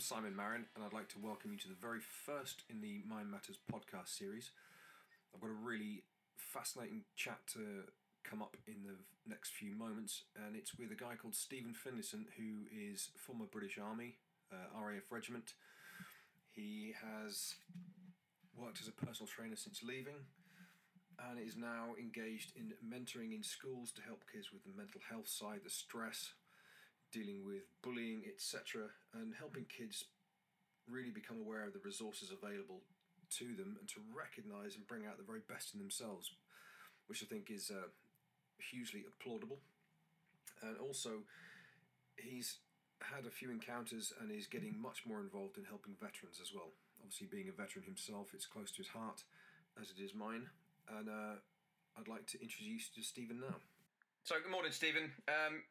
I'm Simon Marin, and I'd like to welcome you to the very first in the Mind Matters podcast series. I've got a really fascinating chat to come up in the next few moments, and it's with a guy called Stephen Finlayson, who is former British Army, uh, RAF Regiment. He has worked as a personal trainer since leaving, and is now engaged in mentoring in schools to help kids with the mental health side, the stress, dealing with bullying, etc., and helping kids really become aware of the resources available to them and to recognize and bring out the very best in themselves, which I think is uh, hugely applaudable. And also, he's had a few encounters and is getting much more involved in helping veterans as well. Obviously, being a veteran himself, it's close to his heart, as it is mine. And uh, I'd like to introduce you to Stephen now. So, good morning, Stephen. Um,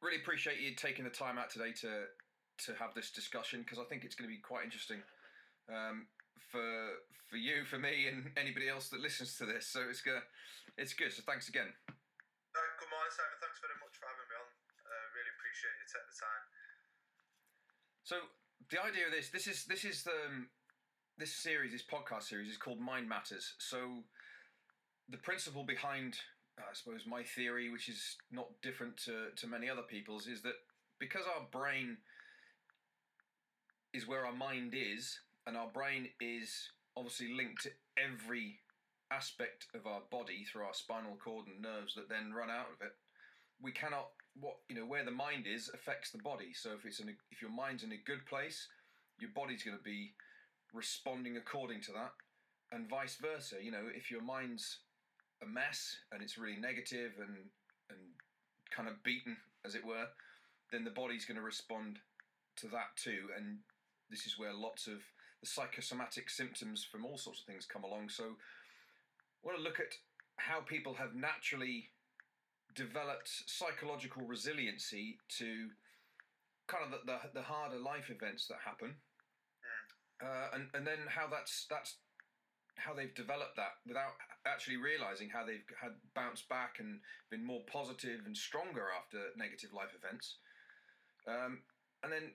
really appreciate you taking the time out today to to have this discussion because I think it's going to be quite interesting um, for for you, for me, and anybody else that listens to this. So it's good. It's good. So thanks again. No, good morning, Simon. Thanks very much for having me on. Uh, really appreciate you taking the time. So the idea of this, this is this is the um, this series, this podcast series, is called Mind Matters. So the principle behind I suppose my theory, which is not different to, to many other people's, is that because our brain is where our mind is, and our brain is obviously linked to every aspect of our body through our spinal cord and nerves that then run out of it, we cannot what you know where the mind is affects the body. So if it's in a, if your mind's in a good place, your body's going to be responding according to that, and vice versa. You know if your mind's a mess and it's really negative and and kind of beaten, as it were, then the body's going to respond to that too. And this is where lots of the psychosomatic symptoms from all sorts of things come along. So, I want to look at how people have naturally developed psychological resiliency to kind of the, the, the harder life events that happen. Mm. Uh, and, and then how that's that's how they've developed that without actually realizing how they've had bounced back and been more positive and stronger after negative life events. Um, and then,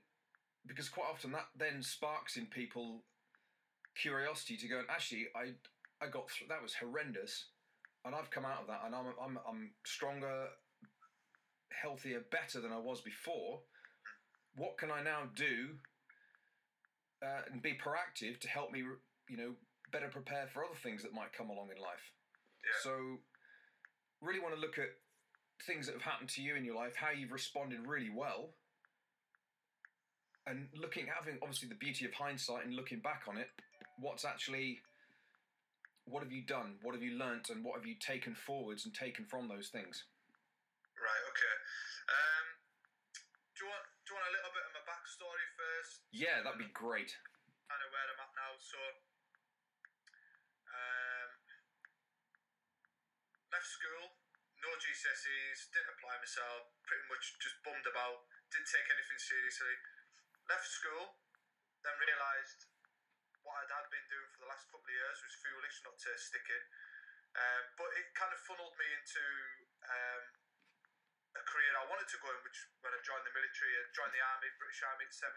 because quite often that then sparks in people curiosity to go and actually, I I got through, that was horrendous, and I've come out of that, and I'm I'm I'm stronger, healthier, better than I was before. What can I now do uh, and be proactive to help me, you know, better prepare for other things that might come along in life. Yeah. So, really want to look at things that have happened to you in your life, how you've responded really well, and looking, having obviously the beauty of hindsight and looking back on it, what's actually, what have you done, what have you learnt, and what have you taken forwards and taken from those things? Right. Okay. Um, do you want do you want a little bit of my backstory first? Yeah, that'd be great. Kind of where I'm at now. So um, left school, no GCSEs, didn't apply myself, pretty much just bummed about, didn't take anything seriously. Left school, then realised what I'd had been doing for the last couple of years was foolish not to stick in. Um, but it kind of funneled me into um, a career I wanted to go in, which when I joined the military, I joined the army, British Army at 17.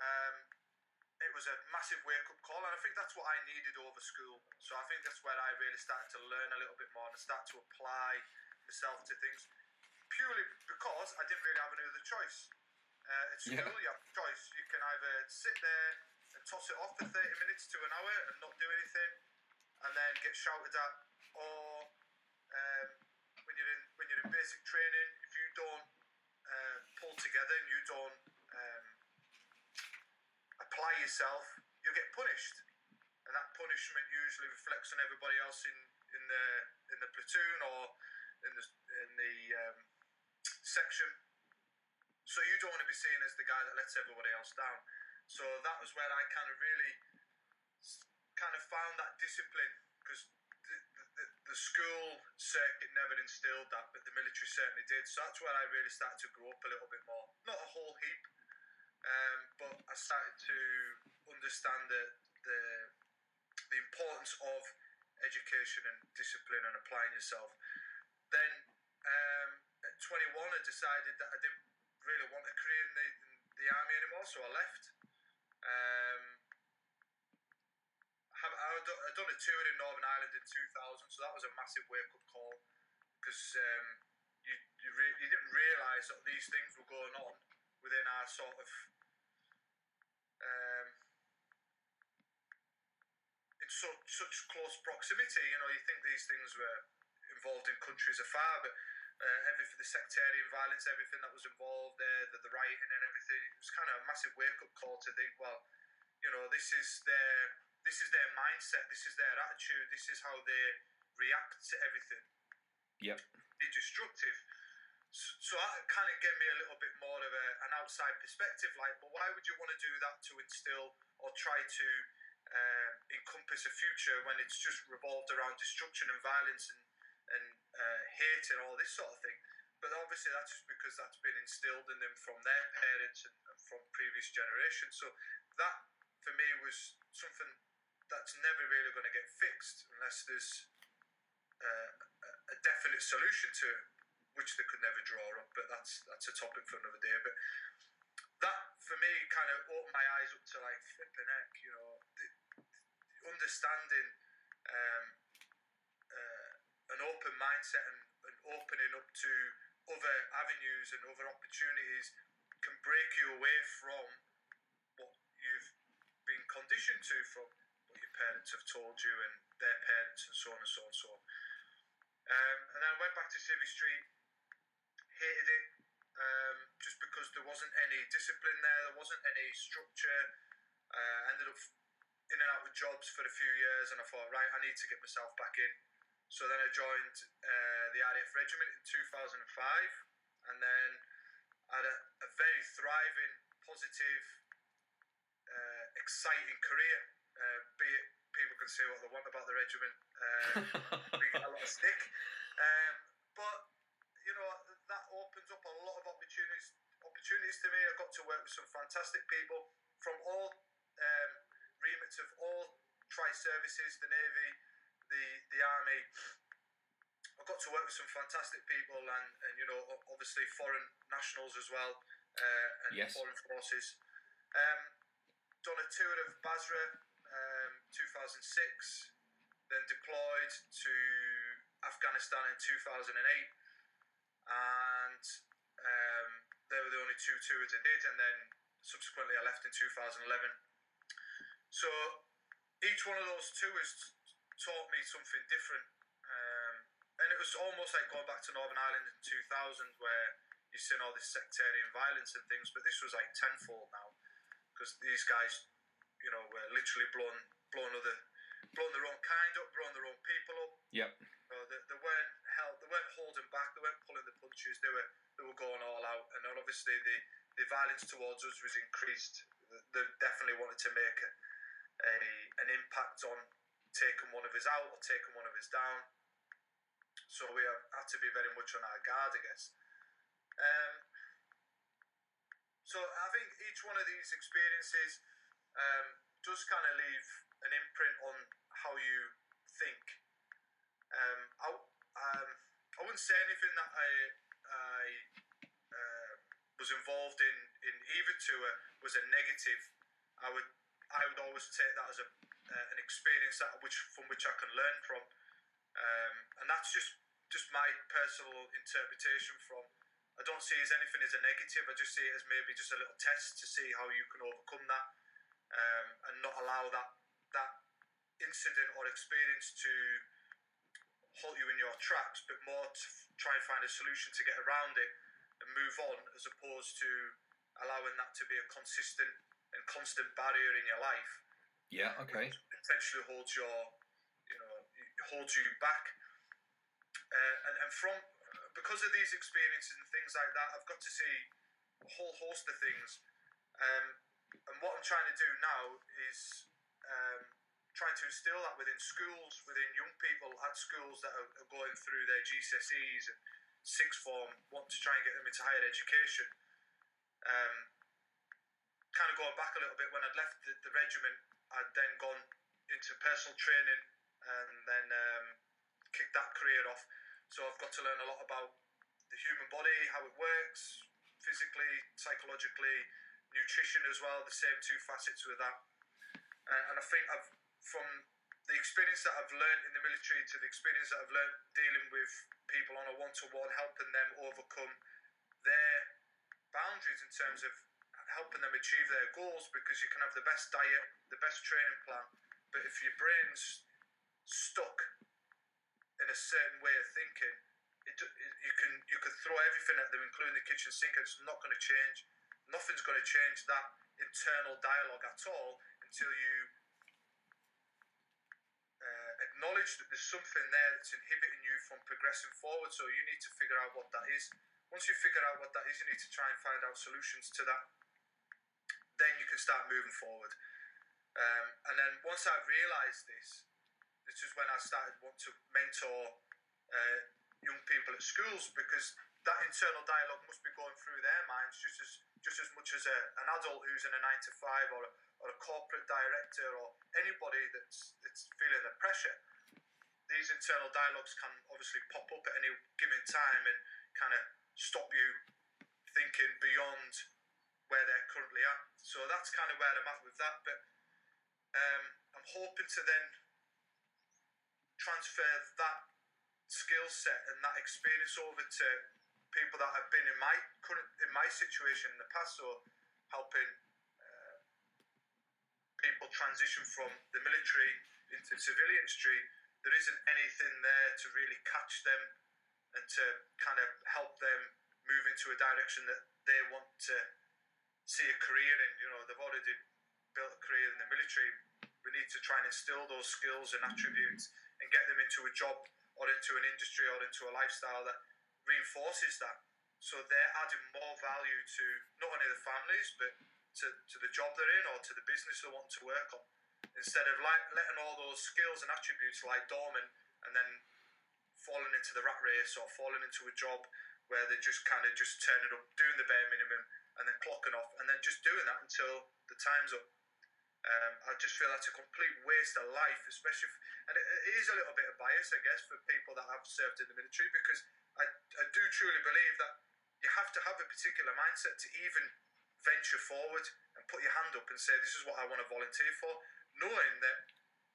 Um, it was a massive wake up call, and I think that's what I needed over school. So I think that's where I really started to learn a little bit more and start to apply myself to things, purely because I didn't really have any other choice. Uh, at school, yeah. you have a choice. You can either sit there and toss it off for 30 minutes to an hour and not do anything, and then get shouted at, or um, when you're in when you're in basic training, if you don't uh, pull together and you don't apply yourself, you'll get punished, and that punishment usually reflects on everybody else in, in the in the platoon or in the in the um, section. So you don't want to be seen as the guy that lets everybody else down. So that was where I kind of really kind of found that discipline because the, the, the, school circuit never instilled that, but the military certainly did. So that's where I really started to grow up a little bit more. Not a whole heap, um, but I started to understand the, the the importance of education and discipline and applying yourself. Then um, at 21, I decided that I didn't really want a career in the, in the army anymore, so I left. Um, have, I done a tour in Northern Ireland in 2000, so that was a massive wake up call because um, you you, re- you didn't realise that these things were going on within our sort of um, in such such close proximity. You know, you think these things were involved in countries afar, but uh, everything, the sectarian violence, everything that was involved there, the, the rioting and everything, it was kind of a massive wake up call to think, well, you know, this is their this is their mindset, this is their attitude, this is how they react to everything. Yep. Be destructive. So, that kind of gave me a little bit more of a, an outside perspective. Like, well, why would you want to do that to instill or try to um, encompass a future when it's just revolved around destruction and violence and and uh, hate and all this sort of thing? But obviously, that's just because that's been instilled in them from their parents and, and from previous generations. So that, for me, was something that's never really going to get fixed unless there's uh, a definite solution to it, which they could never draw up. But that's that's a topic for another day. But that for me kind of opened my eyes up to like flipping heck, you know, understanding um, uh, an open mindset and, and opening up to other avenues and other opportunities can break you away from what you've been conditioned to from what your parents have told you and their parents and so on and so on and so on. Um, and then I went back to Civvy Street, hated it, um, just because there wasn't any discipline there, there wasn't any structure. Uh, ended up in and out with jobs for a few years, and I thought, right, I need to get myself back in. So then I joined uh, the RAF regiment in 2005, and then had a, a very thriving, positive, uh, exciting career. Uh, be it people can say what they want about the regiment, uh, we get a lot of stick, um, but opens up a lot of opportunities. Opportunities to me. I got to work with some fantastic people from all um, remits of all tri-services, the navy, the the army. I got to work with some fantastic people, and, and you know, obviously foreign nationals as well, uh, and Yes. foreign forces. Um, done a tour of Basra, um, 2006, then deployed to Afghanistan in 2008, and um, they were the only two tours I did, and then subsequently I left in 2011. So each one of those tours taught me something different. Um, and it was almost like going back to Northern Ireland in 2000 where you've seen all this sectarian violence and things, but this was like tenfold now because these guys, you know, were literally blowing, blowing other, blowing their own kind up, blowing their own people up. Yep. You know, they, they weren't held, they weren't holding back, they weren't pulling the punches. They were they were going all out, and then obviously the, the violence towards us was increased. They- definitely wanted to make a, a an impact on taking one of us out or taking one of us down. So we have, had to be very much on our guard, I guess. Um, so I think each one of these experiences um, does kind of leave an imprint on how you think. Um, I, um, I wouldn't say anything that I, I uh, was involved in in either tour was a negative. I would I would always take that as a uh, an experience that which from which I can learn from, um, and that's just just my personal interpretation from. I don't see as anything as a negative. I just see it as maybe just a little test to see how you can overcome that, um, and not allow that that incident or experience to halt you in your tracks, but more to f- try and find a solution to get around it and move on, as opposed to allowing that to be a consistent and constant barrier in your life Yeah. Okay. potentially holds your, you know, holds you back. Uh, and, and from because of these experiences and things like that, I've got to see a whole host of things. Um, and what I'm trying to do now is um, trying to instill that within schools, within young people at schools that are, are going through their GCSEs and sixth form, want to try and get them into higher education. Um, kind of going back a little bit, when I'd left the, the regiment, I'd then gone into personal training and then um, kicked that career off. So I've got to learn a lot about the human body, how it works, physically, psychologically, nutrition as well, the same two facets with that. Uh, and I think I've from the experience that I've learned in the military to the experience that I've learned dealing with people on a one to one, helping them overcome their boundaries in terms of helping them achieve their goals because you can have the best diet, the best training plan, but if your brain's stuck in a certain way of thinking, it, it, you can you can throw everything at them, including the kitchen sink, and it's not going to change. Nothing's going to change that internal dialogue at all until you uh, acknowledge that there's something there that's inhibiting you from progressing forward. So you need to figure out what that is. Once you figure out what that is, you need to try and find out solutions to that. Then you can start moving forward. Um, and then once I realised this, this is when I started want to mentor uh, young people at schools because that internal dialogue must be going through their minds just as just as much as a, an adult who's in a nine to five or or a corporate director or anybody that's that's feeling the pressure. These internal dialogues can obviously pop up at any given time and kind of stop you thinking beyond where they're currently at. So that's kind of where I'm at with that. But um, I'm hoping to then transfer that skill set and that experience over to people that have been in my current in my situation in the past, so helping people transition from the military into civilian street. There isn't anything there to really catch them and to kind of help them move into a direction that they want to see a career in. You know, they've already built a career in the military. We need to try and instill those skills and attributes and get them into a job or into an industry or into a lifestyle that reinforces that. So they're adding more value to not only the families but to, to the job they're in or to the business they want to work on. Instead of like letting all those skills and attributes lie dormant and then falling into the rat race or falling into a job where they're just kind of just turning up, doing the bare minimum, and then clocking off, and then just doing that until the time's up. Um, I just feel that's a complete waste of life, especially, if, and it, it is a little bit of bias, I guess, for people that have served in the military, because I, I do truly believe that you have to have a particular mindset to even venture forward and put your hand up and say, "This is what I want to volunteer for," knowing that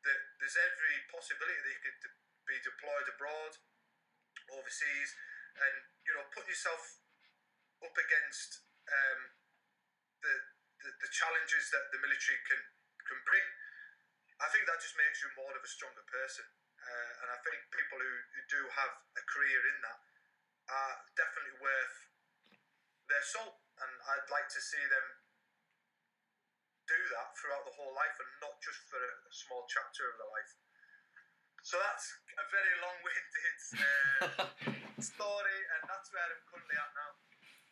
that there's every possibility that you could be deployed abroad, overseas, and you know, putting yourself up against um, the, the the challenges that the military can can bring. I think that just makes you more of a stronger person. Uh, and I think people who, who do have a career in that are definitely worth their salt. And I'd like to see them do that throughout the whole life and not just for a, small chapter of their life. So that's a very long winded uh, story, and that's where I'm currently at now.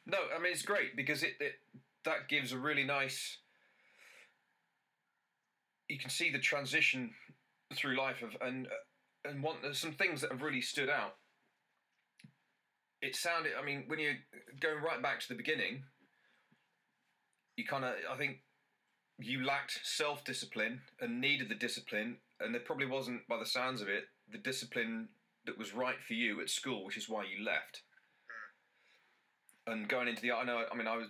No, I mean it's great because it, it that gives a really nice. You can see the transition through life of and and one there's some things that have really stood out. It sounded, I mean, when you're going right back to the beginning, you kind of, I think, you lacked self discipline and needed the discipline, and there probably wasn't, by the sounds of it, the discipline that was right for you at school, which is why you left. And going into the, I know, I mean, I was,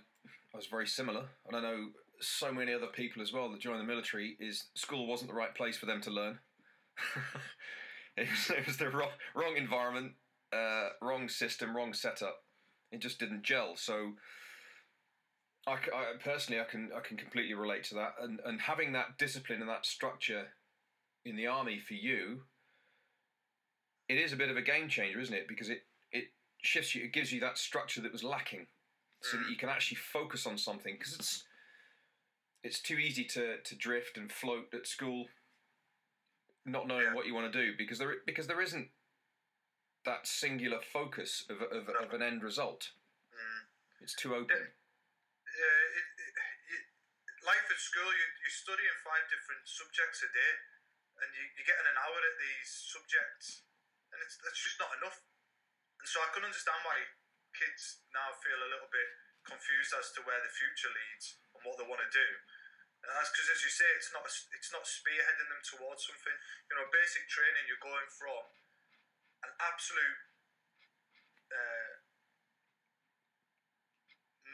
I was very similar, and I know so many other people as well that joined the military. Is school wasn't the right place for them to learn. it, was, it was the wrong, wrong environment, uh, wrong system, wrong setup. It just didn't gel. So, I, I, personally, I can I can completely relate to that, and and having that discipline and that structure in the army for you, it is a bit of a game changer, isn't it? Because it it shifts you, it gives you that structure that was lacking, so that you can actually focus on something. Because it's it's too easy to to drift and float at school, not knowing Yeah. what you want to do because there because there isn't that singular focus of of, of an end result. Mm. It's too open. Yeah, it, it, it, life at school, you, you study in five different subjects a day, and you, you're getting an hour at these subjects, and it's that's just not enough. And so I can understand why kids now feel a little bit confused as to where the future leads and what they want to do. And that's because, as you say, it's not it's not spearheading them towards something. You know, basic training, you're going from an absolute uh,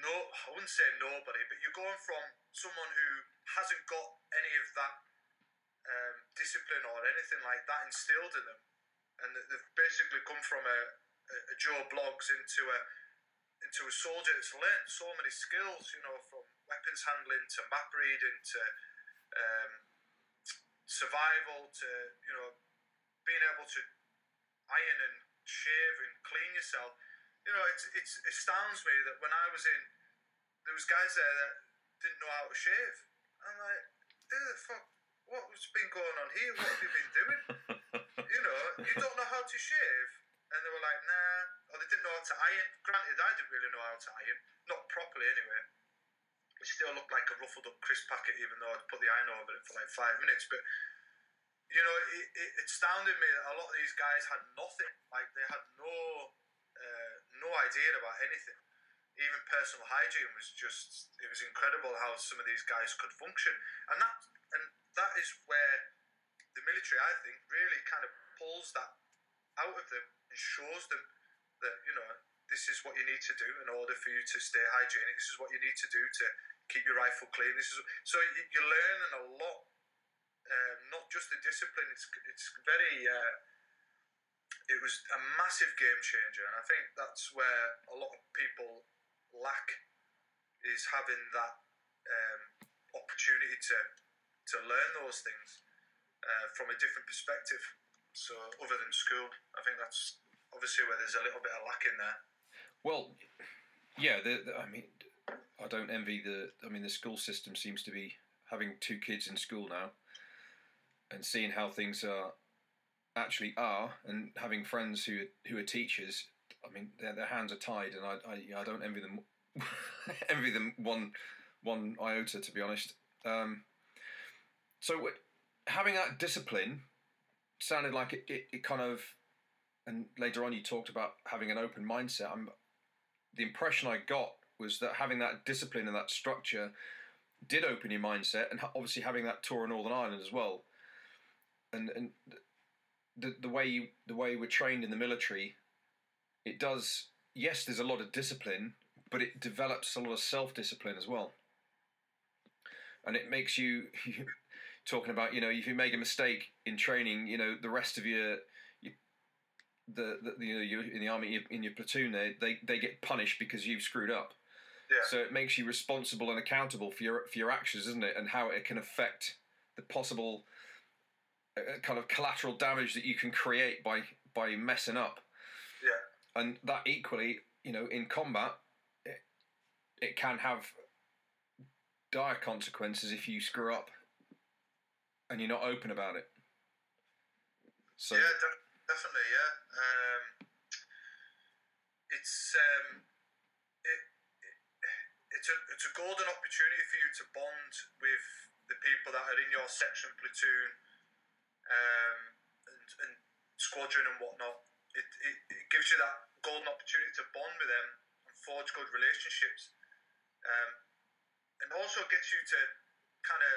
no, I wouldn't say nobody, but you're going from someone who hasn't got any of that um, discipline or anything like that instilled in them, and they've basically come from a, a, Joe Bloggs into a into a soldier that's learned so many skills, you know, from weapons handling to map reading to um, survival to you know being able to iron and shave and clean yourself. You know, it's, it's, it astounds me that when I was in, there was guys there that didn't know how to shave. I'm like, who the fuck? What's been going on here? What have you been doing? you know, you don't know how to shave. And they were like, nah. Or they didn't know how to iron. Granted, I didn't really know how to iron. Not properly, anyway. It still looked like a ruffled up crisp packet, even though I'd put the iron over it for like five minutes. But you know, it, it, it astounded me that a lot of these guys had nothing. Like they had no uh, no idea about anything. Even personal hygiene was just it was incredible how some of these guys could function, and that and that is where the military, I think, really kind of pulls that out of them and shows them that you know this is what you need to do in order for you to stay hygienic. This is what you need to do to keep your rifle clean. This is so you, you're learning a lot um, not just the discipline. It's it's very. Uh, it was a massive game changer, and I think that's where a lot of people lack is having that um, opportunity to to learn those things uh, from a different perspective. So, other than school, I think that's obviously where there's a little bit of lack in there. Well, yeah. The, the, I mean, I don't envy the. I mean, the school system seems to be having two kids in school now and seeing how things are actually are, and having friends who who are teachers, I mean, their their hands are tied, and I I, I don't envy them envy them one one iota to be honest. Um, so having that discipline sounded like it, it, it kind of and later on you talked about having an open mindset. I'm, the impression I got was that having that discipline and that structure did open your mindset, and obviously having that tour in Northern Ireland as well and and the the way you, the way we're trained in the military, it does. Yes, there's a lot of discipline, but it develops a lot of self discipline as well. And it makes you, talking about you know if you make a mistake in training, you know the rest of your, the, the you know you in the army in your platoon they, they they get punished because you've screwed up. Yeah. So it makes you responsible and accountable for your for your actions, isn't it? And how it can affect the possible uh, kind of collateral damage that you can create by by messing up. And that equally, you know, in combat, it, it can have dire consequences if you screw up and you're not open about it. So yeah, de- definitely, yeah. Um, it's um, it, it, it's a it's a golden opportunity for you to bond with the people that are in your section platoon um, and, and, squadron and whatnot, it, it, it, gives you that golden opportunity to bond with them and forge good relationships. Um, and also gets you to kind of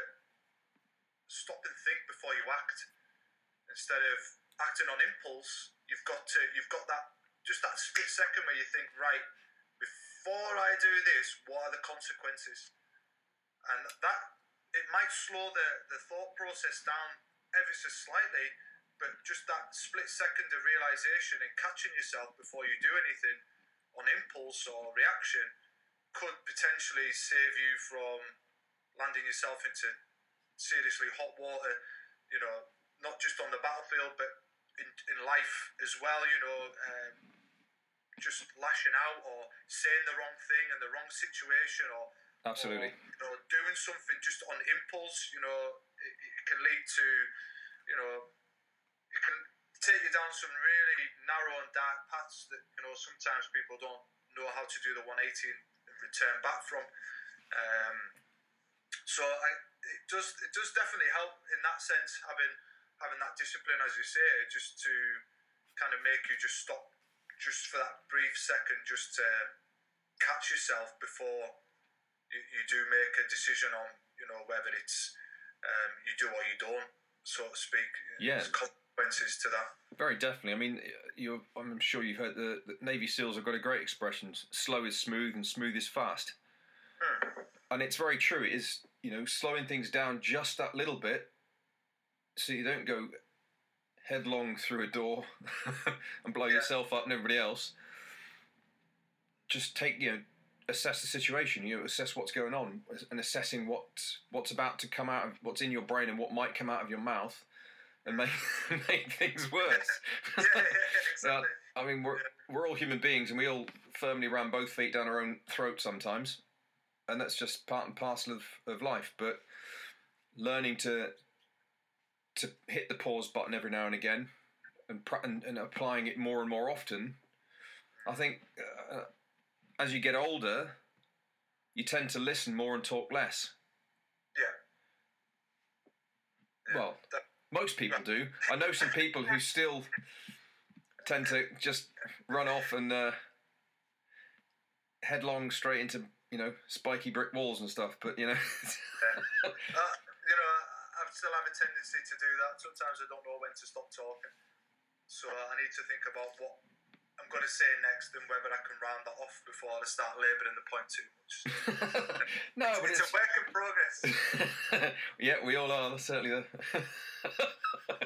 stop and think before you act. Instead of acting on impulse, you've got to you've got that just that split second where you think, right, before I do this, what are the consequences? And that it might slow the, the thought process down ever so slightly, but just that split second of realization and catching yourself before you do anything on impulse or reaction could potentially save you from landing yourself into seriously hot water, you know, not just on the battlefield, but in, in life as well, you know, um, just lashing out or saying the wrong thing in the wrong situation or absolutely, or, you know, doing something just on impulse, you know, it, it can lead to, you know, it can take you down some really narrow and dark paths that you know sometimes people don't know how to do the 180 and return back from. Um, so I, it does it does definitely help in that sense having having that discipline, as you say, just to kind of make you just stop just for that brief second, just to catch yourself before you, you do make a decision on you know whether it's um, you do or you don't, so to speak. Yeah. Consequences to that. Very definitely. I mean, I'm sure you've heard the, the Navy SEALs have got a great expression: "Slow is smooth, and smooth is fast." Hmm. And it's very true. It is you know slowing things down just that little bit, so you don't go headlong through a door and blow Yeah. yourself up and everybody else. Just take you know assess the situation. You know, assess what's going on and assessing what what's about to come out of what's in your brain and what might come out of your mouth, and make make things worse. Yeah, yeah, yeah, exactly. I mean, we're we're all human beings, and we all firmly ram both feet down our own throat sometimes, and that's just part and parcel of, of life. But learning to to hit the pause button every now and again, and pr- and, and applying it more and more often, I think uh, as you get older, you tend to listen more and talk less. Yeah. Well, that- Most people do. I know some people who still tend to just run off and uh, headlong straight into you know spiky brick walls and stuff. But you know, uh, you know, I, I still have a tendency to do that. Sometimes I don't know when to stop talking, so I need to think about what I'm going to say next and whether I can round that off before I start labouring the point too much. no, but it's, it's, a work in progress. yeah, we all are certainly. The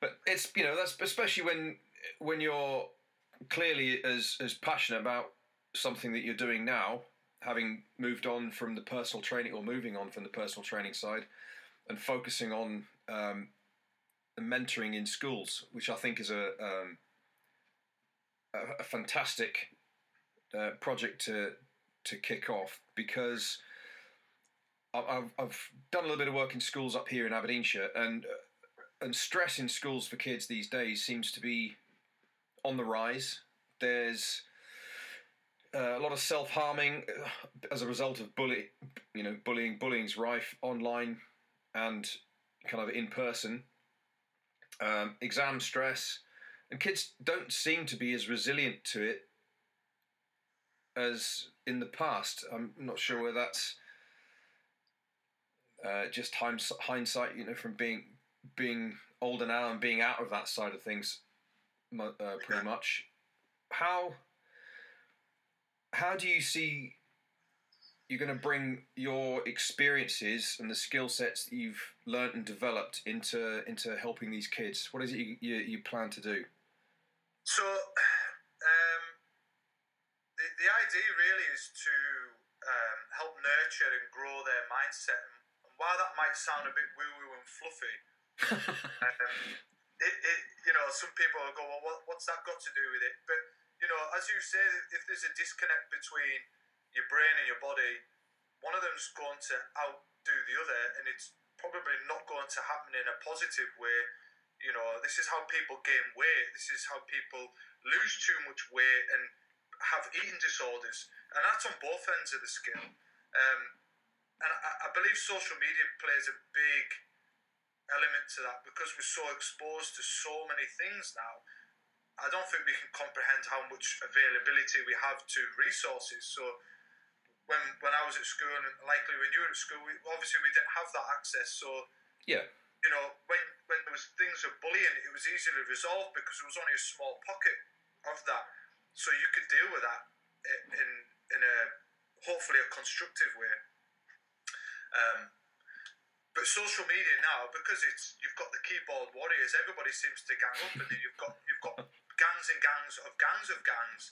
but it's you know that's especially when when you're clearly as as passionate about something that you're doing now, having moved on from the personal training or moving on from the personal training side, and focusing on um, the mentoring in schools, which I think is a um, a, a fantastic uh, project to to kick off because I've, done a little bit of work in schools up here in Aberdeenshire, and uh, and stress in schools for kids these days seems to be on the rise. There's uh, a lot of self harming as a result of bully, you know, bullying. Bullying's rife online and kind of in person. Um, exam stress, and kids don't seem to be as resilient to it as in the past. I'm not sure whether that's uh, just hindsight, you know, from being being older now and being out of that side of things, uh, pretty much. How how do you see you're going to bring your experiences and the skill sets that you've learnt and developed into into helping these kids? What is it you, you, you plan to do? So, um, the, the idea really is to um, help nurture and grow their mindset. And while that might sound a bit woo woo and fluffy, um, it, it, you know, some people will go, well, what, what's that got to do with it? But, you know, as you say, if there's a disconnect between your brain and your body, one of them's going to outdo the other, and it's probably not going to happen in a positive way. You know, this is how people gain weight. This is how people lose too much weight and have eating disorders, and that's on both ends of the scale. Um, and I, I believe social media plays a big element to that because we're so exposed to so many things now. I don't think we can comprehend how much availability we have to resources. So when when I was at school and likely when you were at school, we, obviously we didn't have that access. So Yeah. you know when when there was things of bullying, it was easily resolved because there was only a small pocket of that. So you could deal with that in in a hopefully a constructive way. Um, but social media now, because it's you've got the keyboard warriors, everybody seems to gang up, and then you've got you've got gangs and gangs of gangs of gangs,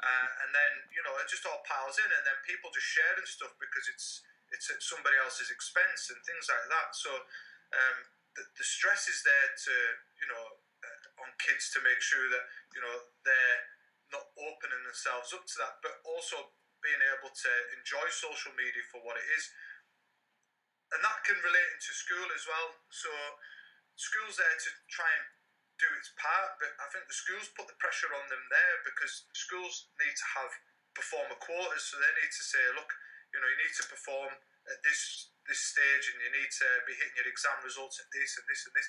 uh, and then you know it just all piles in, and then people just sharing stuff because it's it's at somebody else's expense and things like that. So um, the, stress is there to you know uh, on kids to make sure that you know they're not opening themselves up to that, but also being able to enjoy social media for what it is and that can relate into school as well. So school's there to try and do its part, but I think the schools put the pressure on them there because schools need to have performer quotas, so they need to say, look, you know, you need to perform at this this stage, and you need to be hitting your exam results at this and this and this.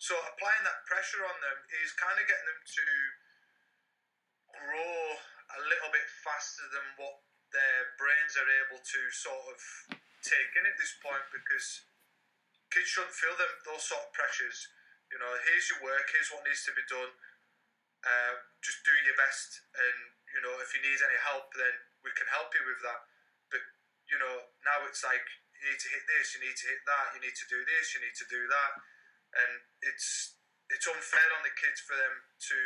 So applying that pressure on them is kind of getting them to grow a little bit faster than what their brains are able to sort of take in at this point because kids shouldn't feel them those sort of pressures. You know, here's your work, here's what needs to be done. Uh, just do your best, and you know, if you need any help, then we can help you with that. But you know, now it's like you need to hit this, you need to hit that, you need to do this, you need to do that, and it's it's unfair on the kids for them to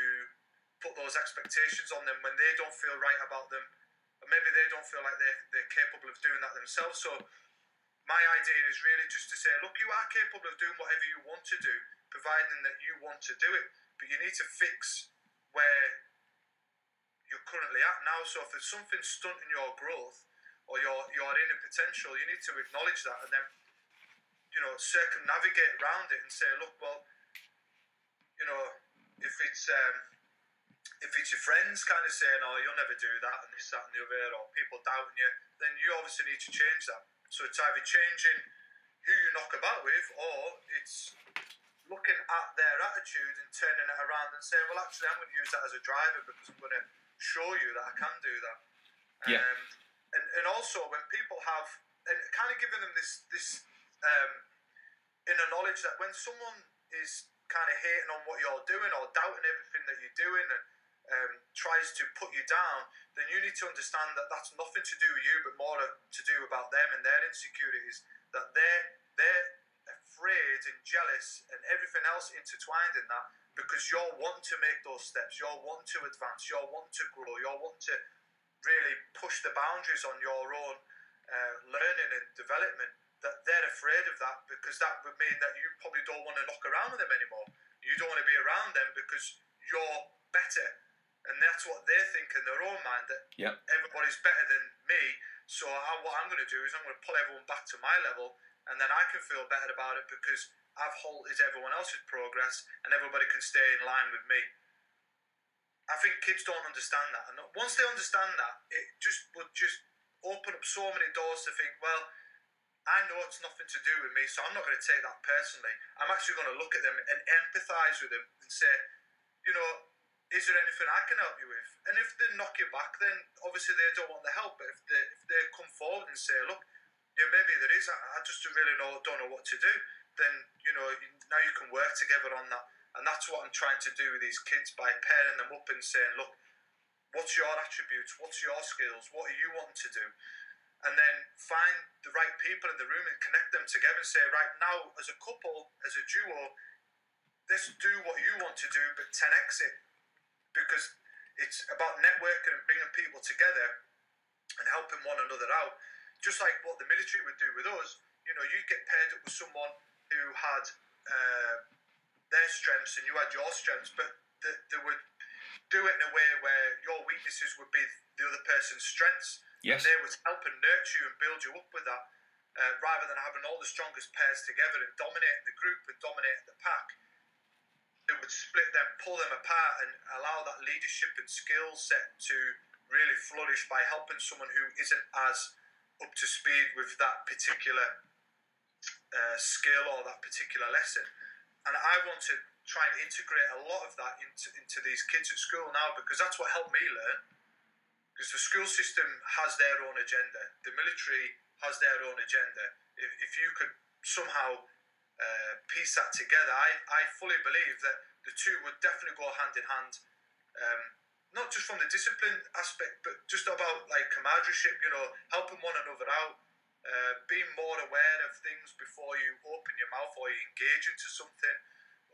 put those expectations on them when they don't feel right about them, or maybe they don't feel like they're, they're capable of doing that themselves. So my idea is really just to say, look, you are capable of doing whatever you want to do, providing that you want to do it, but you need to fix where you're currently at now. So if there's something stunting your growth or your your inner potential, you need to acknowledge that and then you know circumnavigate around it and say, look, well, you know, if it's um, if it's your friends kind of saying, "Oh, you'll never do that," and this, that, and the other, or people doubting you, then you obviously need to change that. So it's either changing who you knock about with, or it's looking at their attitude and turning it around and saying, "Well, actually, I'm going to use that as a driver because I'm going to show you that I can do that." Yeah. Um, and and also when people have and kind of giving them this this um, inner knowledge that when someone is kind of hating on what you're doing or doubting everything that you're doing and um, tries to put you down, then you need to understand that that's nothing to do with you, but more to do about them and their insecurities. That they're they're afraid and jealous and everything else intertwined in that because you're wanting to make those steps, you're wanting to advance, you're wanting to grow, you're wanting to really push the boundaries on your own uh, learning and development. That they're afraid of that because that would mean that you probably don't want to knock around with them anymore. You don't want to be around them because you're better and that's what they think in their own mind that Yep. everybody's better than me. So I, what I'm going to do is I'm going to pull everyone back to my level, and then I can feel better about it because I've halted everyone else's progress, and everybody can stay in line with me. I think kids don't understand that, and once they understand that, it just would just open up so many doors to think, well, I know it's nothing to do with me, so I'm not going to take that personally. I'm actually going to look at them and empathise with them and say, you know, is there anything I can help you with? And if they knock you back, then obviously they don't want the help. But if they if they come forward and say, look, yeah, maybe there is. I, I just really know don't know what to do. Then you know now you can work together on that, and that's what I'm trying to do with these kids by pairing them up and saying, look, what's your attributes? What's your skills? What are you wanting to do? And then find the right people in the room and connect them together and say, right now, as a couple, as a duo, let's do what you want to do, but 10x it because it's about networking and bringing people together and helping one another out. Just like what the military would do with us, you know, you'd get paired up with someone who had uh, their strengths and you had your strengths, but they, they would do it in a way where your weaknesses would be the other person's strengths. Yes. And they would help and nurture you and build you up with that, uh, rather than having all the strongest pairs together and dominating the group and dominating the pack it would split them, pull them apart, and allow that leadership and skill set to really flourish by helping someone who isn't as up to speed with that particular uh, skill or that particular lesson. And I want to try and integrate a lot of that into, into these kids at school now because that's what helped me learn. Because the school system has their own agenda, the military has their own agenda. If, if you could somehow uh, piece that together, I, I fully believe that the two would definitely go hand in hand. Um, not just from the discipline aspect, but just about like camaraderie, you know, helping one another out, uh, being more aware of things before you open your mouth or you engage into something,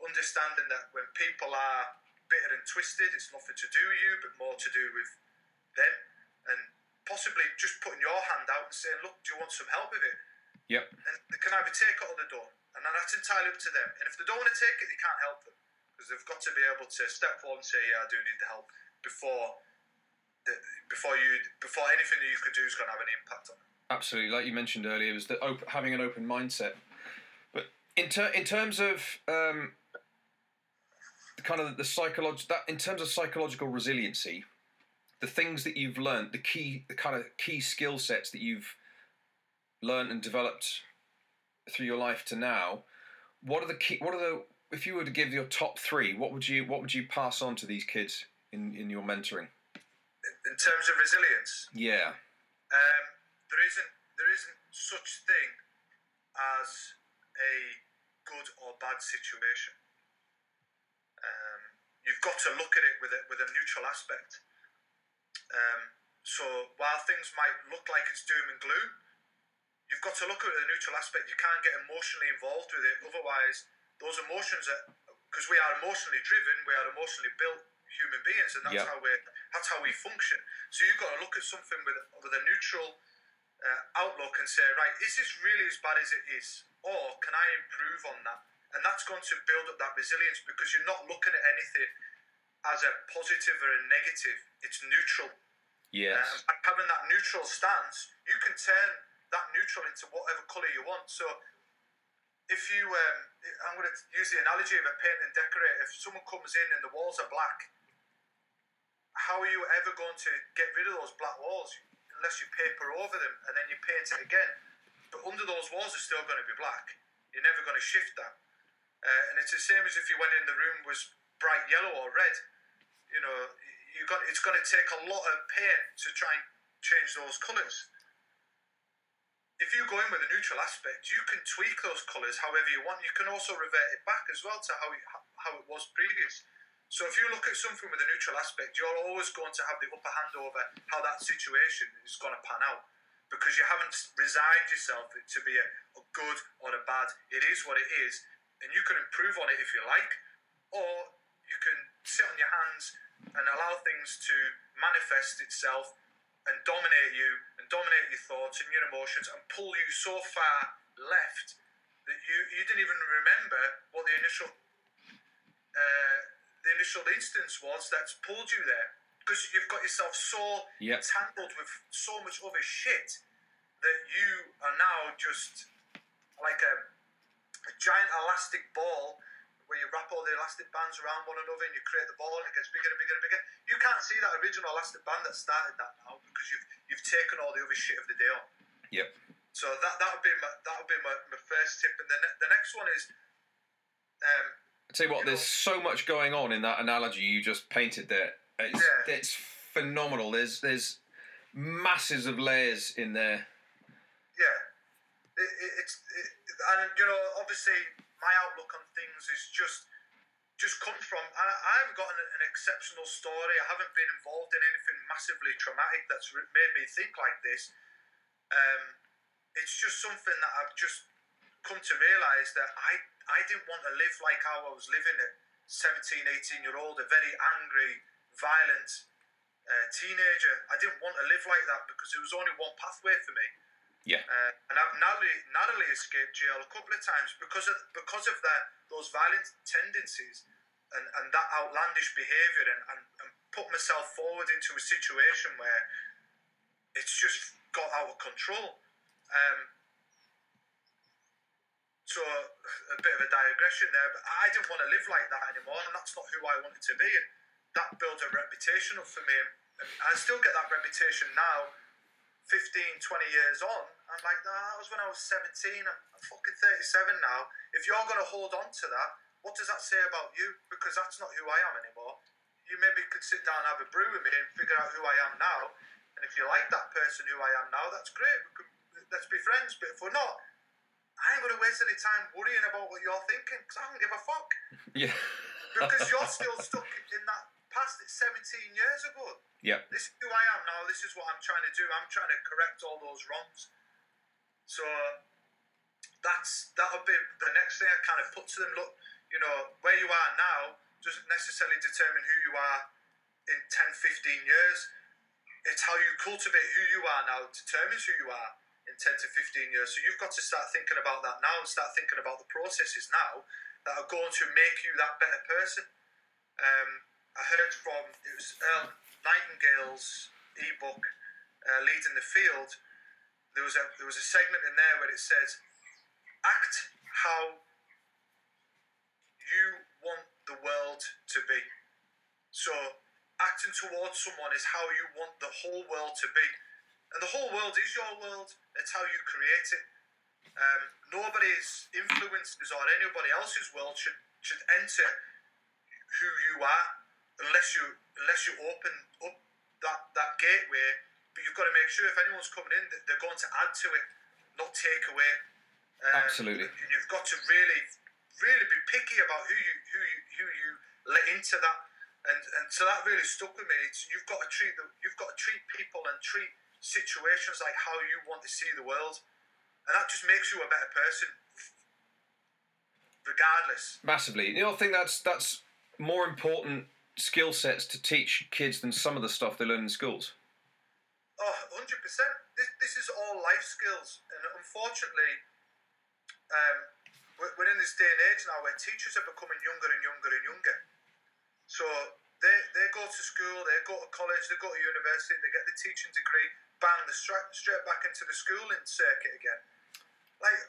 understanding that when people are bitter and twisted, it's nothing to do with you, but more to do with them, and possibly just putting your hand out and saying, "Look, do you want some help with it?" Yep. and they can either take it or they don't, and then that's entirely up to them. And if they don't want to take it, they can't help them because they've got to be able to step forward and say, "Yeah, I do need the help," before the, before you before anything that you could do is going to have an impact on them. Absolutely, like you mentioned earlier, it was the op- having an open mindset. But in ter- in terms of um, the kind of the psychological that in terms of psychological resiliency, the things that you've learned, the key, the kind of key skill sets that you've learned and developed through your life to now, what are the key? What are the if you were to give your top three, what would you what would you pass on to these kids in, in your mentoring? In, in terms of resilience, Yeah, Um, there isn't there isn't such thing as a good or bad situation. you've got to look at it with a, with a neutral aspect. Um, so while things might look like it's doom and gloom, you've got to look at it with a neutral aspect. You can't get emotionally involved with it. Otherwise, those emotions are because we are emotionally driven, we are emotionally built human beings, and that's Yeah. how we that's how we function. So you've got to look at something with with a neutral uh, outlook and say, right, is this really as bad as it is, or can I improve on that? And that's going to build up that resilience because you're not looking at anything as a positive or a negative. It's neutral. Yes. Um, having that neutral stance, you can turn that neutral into whatever colour you want. So, if you, um, I'm going to use the analogy of a paint and decorate. If someone comes in and the walls are black, how are you ever going to get rid of those black walls unless you paper over them and then you paint it again? But under those walls are still going to be black. You're never going to shift that. Uh, and it's the same as if you went in the room was bright yellow or red. You know, you got it's going to take a lot of paint to try and change those colours. If you go in with a neutral aspect, you can tweak those colours however you want. You can also revert it back as well to how it, how it was previous. So if you look at something with a neutral aspect, you're always going to have the upper hand over how that situation is going to pan out because you haven't resigned yourself to be a, a good or a bad. It is what it is, and you can improve on it if you like, or you can sit on your hands and allow things to manifest itself and dominate you and dominate your thoughts and your emotions and pull you so far left that you, you didn't even remember what the initial uh, the initial instance was that's pulled you there because you've got yourself so Yep. entangled with so much other shit that you are now just like a, a giant elastic ball where you wrap all the elastic bands around one another and you create the ball and it gets bigger and bigger and bigger. You can't see that original elastic band that started that now because you've you've taken all the other shit of the day on. Yep. So that that would be my that would be my, my first tip, and the ne- the next one is, um, I tell you what, there's so much going on in that analogy you just painted there. It's, Yeah. it's phenomenal. There's there's masses of layers in there. yeah, it, it, it's it, and you know obviously my outlook on things is just just come from I, I haven't got an, an exceptional story. I haven't been involved in anything massively traumatic that's made me think like this. Um, it's just something that I've just come to realise that I I didn't want to live like how I was living at 17, 18 year old, a very angry, violent uh, teenager. I didn't want to live like that because there was only one pathway for me. Yeah. Uh, and I've narrowly, narrowly escaped jail a couple of times because of because of that those violent tendencies and, and that outlandish behaviour and, and, and put myself forward into a situation where it's just got out of control. Um, so a bit of a digression there, but I didn't want to live like that anymore, and that's not who I wanted to be. And that built a reputation up for me, and I still get that reputation now. 15, 20 years on, I'm like, nah, that was when I was 17. I'm, I'm fucking 37 now. If you're going to hold on to that, what does that say about you? Because that's not who I am anymore. You maybe could sit down and have a brew with me and figure out who I am now. And if you like that person who I am now, that's great. Could, let's be friends. But if we're not, I ain't going to waste any time worrying about what you're thinking because I don't give a fuck. Yeah. Because you're still stuck in that past. It's 17 years ago. Yeah. This is who I am now. This is what I'm trying to do. I'm trying to correct all those wrongs. So that's that'll be the next thing I kind of put to them. Look, you know, where you are now doesn't necessarily determine who you are in 10, 15 years. It's how you cultivate who you are now determines who you are in 10 to 15 years. So you've got to start thinking about that now and start thinking about the processes now that are going to make you that better person. Um, I heard from it was Earl Nightingale's ebook, uh, "Leading the Field." There was a there was a segment in there where it says, "Act how you want the world to be." So, acting towards someone is how you want the whole world to be, and the whole world is your world. It's how you create it. Um, nobody's influences or anybody else's world should should enter who you are unless you unless you open up that that gateway. But you've got to make sure if anyone's coming in, that they're going to add to it, not take away. Um, Absolutely. and You've got to really, really be picky about who you who you who you let into that and and so that really stuck with me. It's, you've got to treat the, you've got to treat people and treat situations like how you want to see the world, and that just makes you a better person, regardless. Massively. You know, I think that's that's more important skill sets to teach kids than some of the stuff they learn in schools. Oh, 100%. This, this is all life skills. And unfortunately, um, we're, we're in this day and age now where teachers are becoming younger and younger and younger. So they, they go to school, they go to college, they go to university, they get the teaching degree, bang, they're straight, straight back into the schooling circuit again. Like,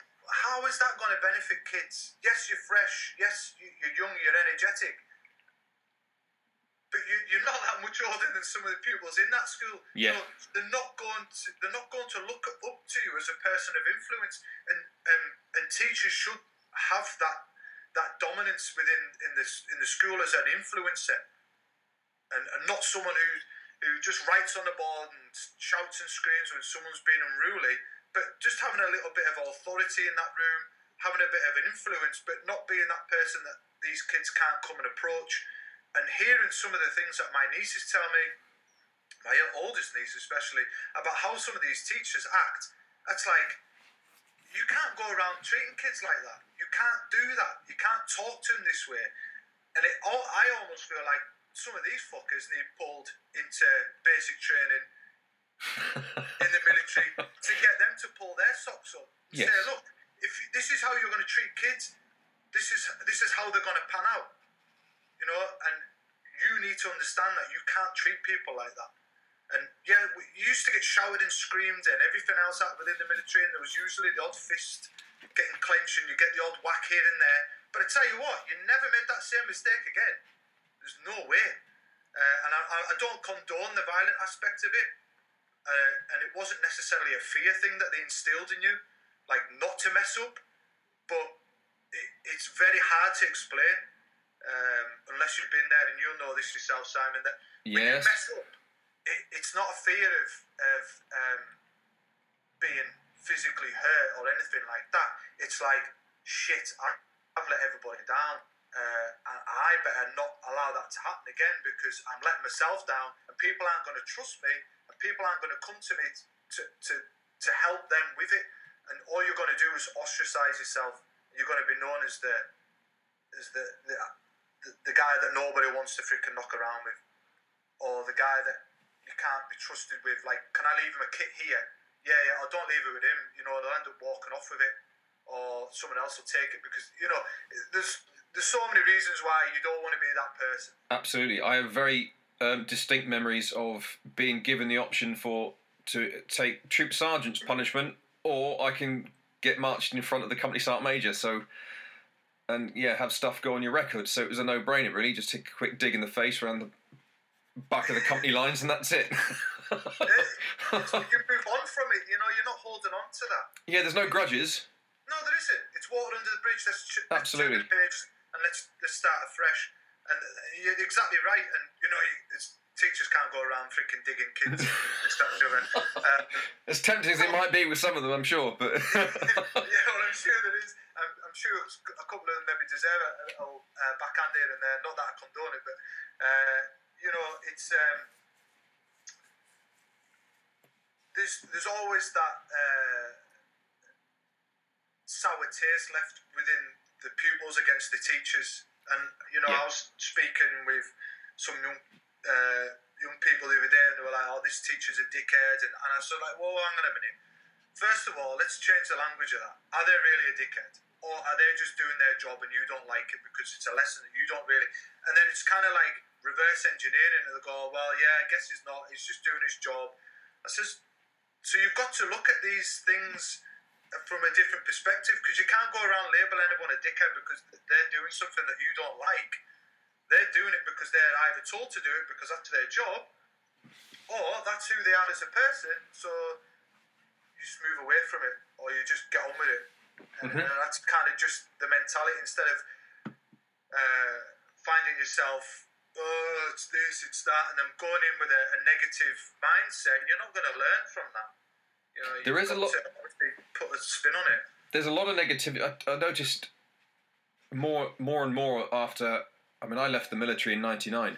how is that going to benefit kids? Yes, you're fresh. Yes, you, you're young, you're energetic but you, you're not that much older than some of the pupils in that school. Yeah. You know, they're not going to they're not going to look up to you as a person of influence, and um, and teachers should have that that dominance within in this in the school as an influencer, and, and not someone who who just writes on the board and shouts and screams when someone's being unruly, but just having a little bit of authority in that room, having a bit of an influence, but not being that person that these kids can't come and approach and hearing some of the things that my nieces tell me, my oldest niece especially, about how some of these teachers act, that's like, you can't go around treating kids like that. You can't do that. You can't talk to them this way. And it, I almost feel like some of these fuckers need pulled into basic training in the military to get them to pull their socks up. Yes. Say, look, if this is how you're going to treat kids, this is this is how they're going to pan out you know, and you need to understand that you can't treat people like that. And yeah, we used to get showered and screamed and everything else out within the military, and there was usually the odd fist getting clenched, and you get the odd whack here and there. But I tell you what, you never made that same mistake again. There's no way. Uh, and I, I don't condone the violent aspect of it. Uh, and it wasn't necessarily a fear thing that they instilled in you, like not to mess up. But it, it's very hard to explain um, unless you've been there and you'll know this yourself, Simon, that when you mess up, it, it's not a fear of, of um, being physically hurt or anything like that. It's like, shit, I, I've let everybody down. Uh, I better not allow that to happen again because I'm letting myself down and people aren't going to trust me and people aren't going to come to me to, to, to help them with it. And all you're going to do is ostracize yourself. You're going to be known as the as the, the the, guy that nobody wants to freaking knock around with, or the guy that you can't be trusted with. Like, can I leave him a kit here? Yeah, yeah. Or don't leave it with him. You know, they'll end up walking off with it, or someone else will take it because you know there's there's so many reasons why you don't want to be that person. Absolutely. I have very um, distinct memories of being given the option for to take troop sergeant's punishment, or I can get marched in front of the company sergeant major. So, and yeah, have stuff go on your record. So it was a no-brainer, really. Just take a quick dig in the face around the back of the company lines, and that's it. You can move on from it. You know, you're not holding on to that. yeah, there's no grudges. No, there isn't. It's water under the bridge. Ch- Absolutely. And let's let's start afresh. And uh, you're exactly right. And you know, it's, teachers can't go around freaking digging kids. and this, that, and the other. Um, As tempting as it might be with some of them, I'm sure, but yeah, well, I'm sure there is. I'm, I'm sure a couple of them maybe deserve a, a little uh, backhand here and there. Not that I condone it, but uh, you know, it's um, there's there's always that uh, sour taste left within the pupils against the teachers. And you know, I was speaking with some young uh, young people the other day, and they were like, "Oh, this teacher's a dickhead," and, and I was like, "Whoa, hang on a minute." First of all, let's change the language of that. Are they really a dickhead? Or are they just doing their job and you don't like it because it's a lesson that you don't really. And then it's kind of like reverse engineering and they go, well, yeah, I guess he's not. He's just doing his job. I says, so you've got to look at these things from a different perspective because you can't go around labeling anyone a dickhead because they're doing something that you don't like. They're doing it because they're either told to do it because that's their job or that's who they are as a person. So you just move away from it, or you just get on with it. And, Mhm. and that's kind of just the mentality instead of uh, finding yourself, oh, it's this, it's that, and I'm going in with a, a negative mindset. You're not going to learn from that. You know, There a lot- to Put a spin on it. there's a lot of negativity. I, I noticed more, more and more after. I mean, I left the military in '99,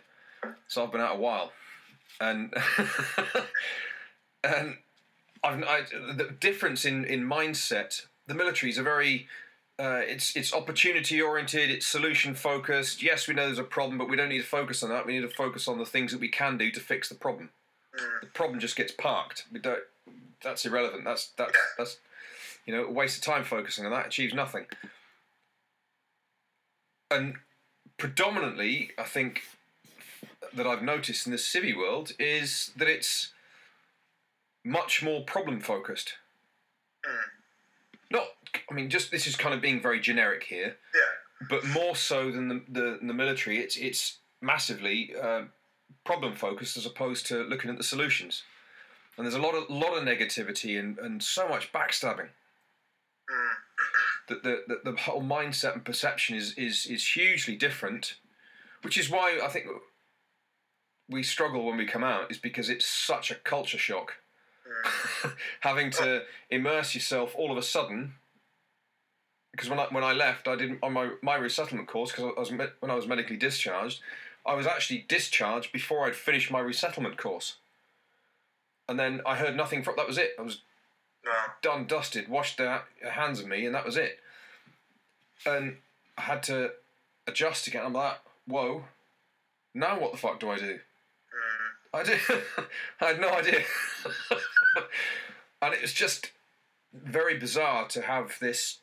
so I've been out a while, and and I've I, the difference in in mindset. The military is a very uh, it's it's opportunity oriented. It's solution focused. Yes, we know there's a problem, but we don't need to focus on that. We need to focus on the things that we can do to fix the problem. The problem just gets parked. We don't. That's irrelevant. That's that's that's you know a waste of time focusing on that. Achieves nothing. And predominantly, I think that I've noticed in the civvy world is that it's much more problem focused. Not, I mean, just this is kind of being very generic here, Yeah. but more so than the the, the military. It's it's massively uh, problem focused as opposed to looking at the solutions. And there's a lot of lot of negativity and, and so much backstabbing. That the, the the whole mindset and perception is, is is hugely different, which is why I think we struggle when we come out is because it's such a culture shock. Having to immerse yourself all of a sudden. Because when I when I left, I didn't on my my resettlement course because I was when I was medically discharged, I was actually discharged before I'd finished my resettlement course. And then I heard nothing from that was it. I was No. done, dusted, washed their hands of me, and that was it. And I had to adjust again. I'm like, whoa, now what the fuck do I do? I did. I had no idea. and it was just very bizarre to have this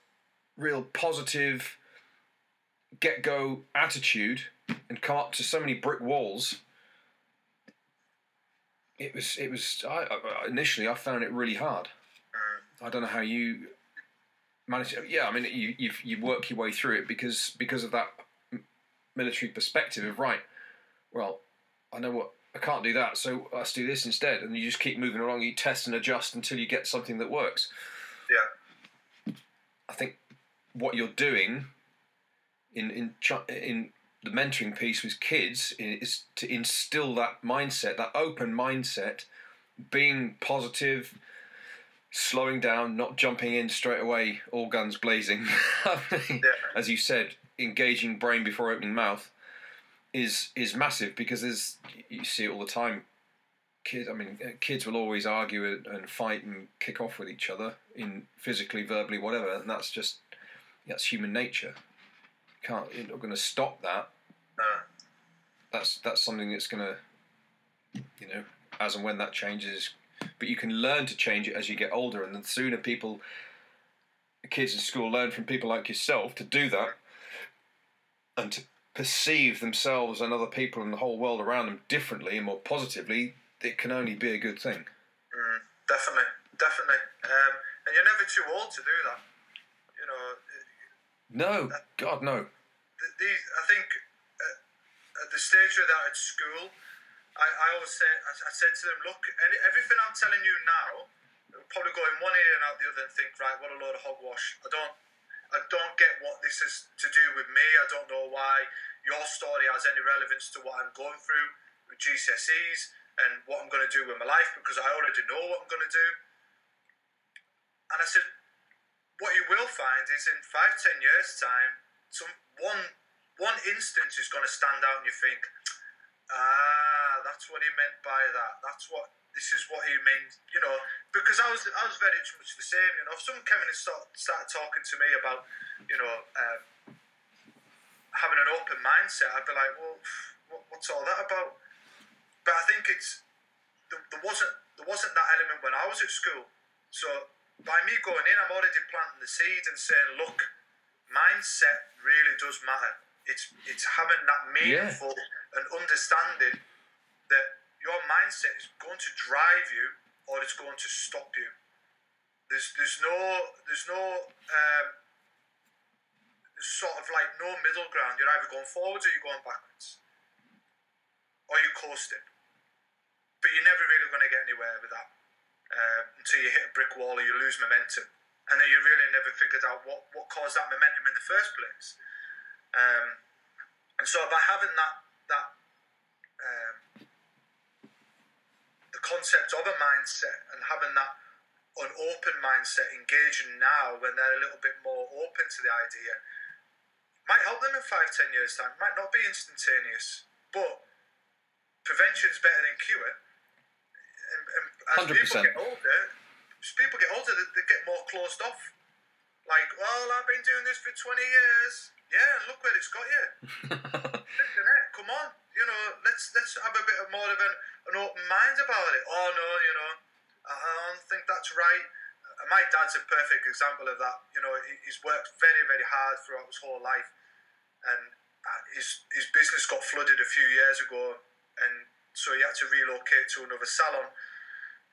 real positive get go attitude and come up to so many brick walls. It was. It was. I, I initially I found it really hard. I don't know how you manage. It. Yeah, I mean you you you work your way through it because because of that military perspective of right. Well, I know what I can't do that, so let's do this instead, and you just keep moving along. You test and adjust until you get something that works. Yeah. I think what you're doing in in in the mentoring piece with kids is to instill that mindset, that open mindset, being positive, slowing down, not jumping in straight away, all guns blazing. As you said, engaging brain before opening mouth is is massive because there's you see it all the time. Kids, I mean, uh, kids will always argue and and fight and kick off with each other in physically, verbally, whatever, and that's just that's human nature. Can't you're not going to stop that. That's that's something that's going to, you know, as and when that changes. But you can learn to change it as you get older, and the sooner people, kids in school, learn from people like yourself to do that, and to perceive themselves and other people and the whole world around them differently and more positively, it can only be a good thing. Mm, definitely, definitely. Um, and you're never too old to do that. You know, No, God, no. th- these, I think uh, at the stage of that at school, I, I always say, I, I said to them, look, any, everything I'm telling you now, will probably go in one ear and out the other and think, right, what a load of hogwash. I don't, I don't get what this is to do with me. I don't know why your story has any relevance to what I'm going through with GCSEs and what I'm going to do with my life because I already know what I'm going to do. And I said, what you will find is in five, ten years' time, some one one instance is going to stand out, and you think, ah, that's what he meant by that. That's what this is what he meant. You know, because I was I was very much the same. You know, if someone came in and start, started talking to me about, you know, um, having an open mindset, I'd be like, well, what, what's all that about? But I think it's there, there wasn't there wasn't that element when I was at school. So by me going in, I'm already planting the seed and saying, look, mindset really does matter. It's it's having that meaningful and understanding that your mindset is going to drive you or it's going to stop you. There's there's no there's no um, sort of like no middle ground. You're either going forwards or you're going backwards, or you're coasting. But you're never really going to get anywhere with that uh, until you hit a brick wall or you lose momentum, and then you really never figured out what what caused that momentum in the first place. Um, and so by having that that um, the concept of a mindset and having that an open mindset engaging now when they're a little bit more open to the idea might help them in five ten years time might not be instantaneous but prevention's better than cure. And, and as 100%. people get older, as people get older, they, they get more closed off. Like, well, I've been doing this for 20 years. Yeah, and look where it's got you. Heck, Come on, you know, let's let's have a bit of more of an, an open mind about it. Oh no, you know, I I don't think that's right. Uh, My dad's a perfect example of that. You know, he's worked very, very hard throughout his whole life, and uh, his his business got flooded a few years ago, and so he had to relocate to another salon.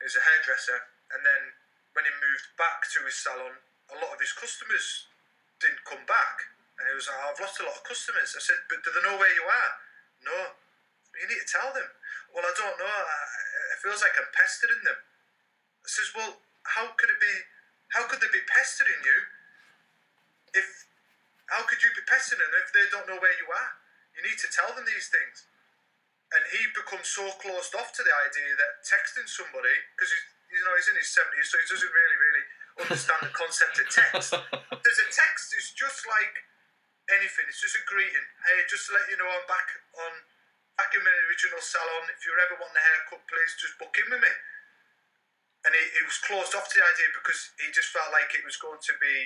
He's a hairdresser, and then when he moved back to his salon, a lot of his customers didn't come back, and he was like, oh, "I've lost a lot of customers." I said, "But do they know where you are?" No. You need to tell them. Well, I don't know. It feels like I'm pestering them. I says, well, how could it be? How could they be pestering you? If how could you be pestering them if they don't know where you are? You need to tell them these things. And he becomes so closed off to the idea that texting somebody because he's you know he's in his seventies, so he doesn't really really understand the concept of text. There's a text is just like anything. It's just a greeting. Hey, just to let you know, I'm back on back in my original salon. If you're ever wanting a haircut, please just book in with me. And he, he was closed off to the idea because he just felt like it was going to be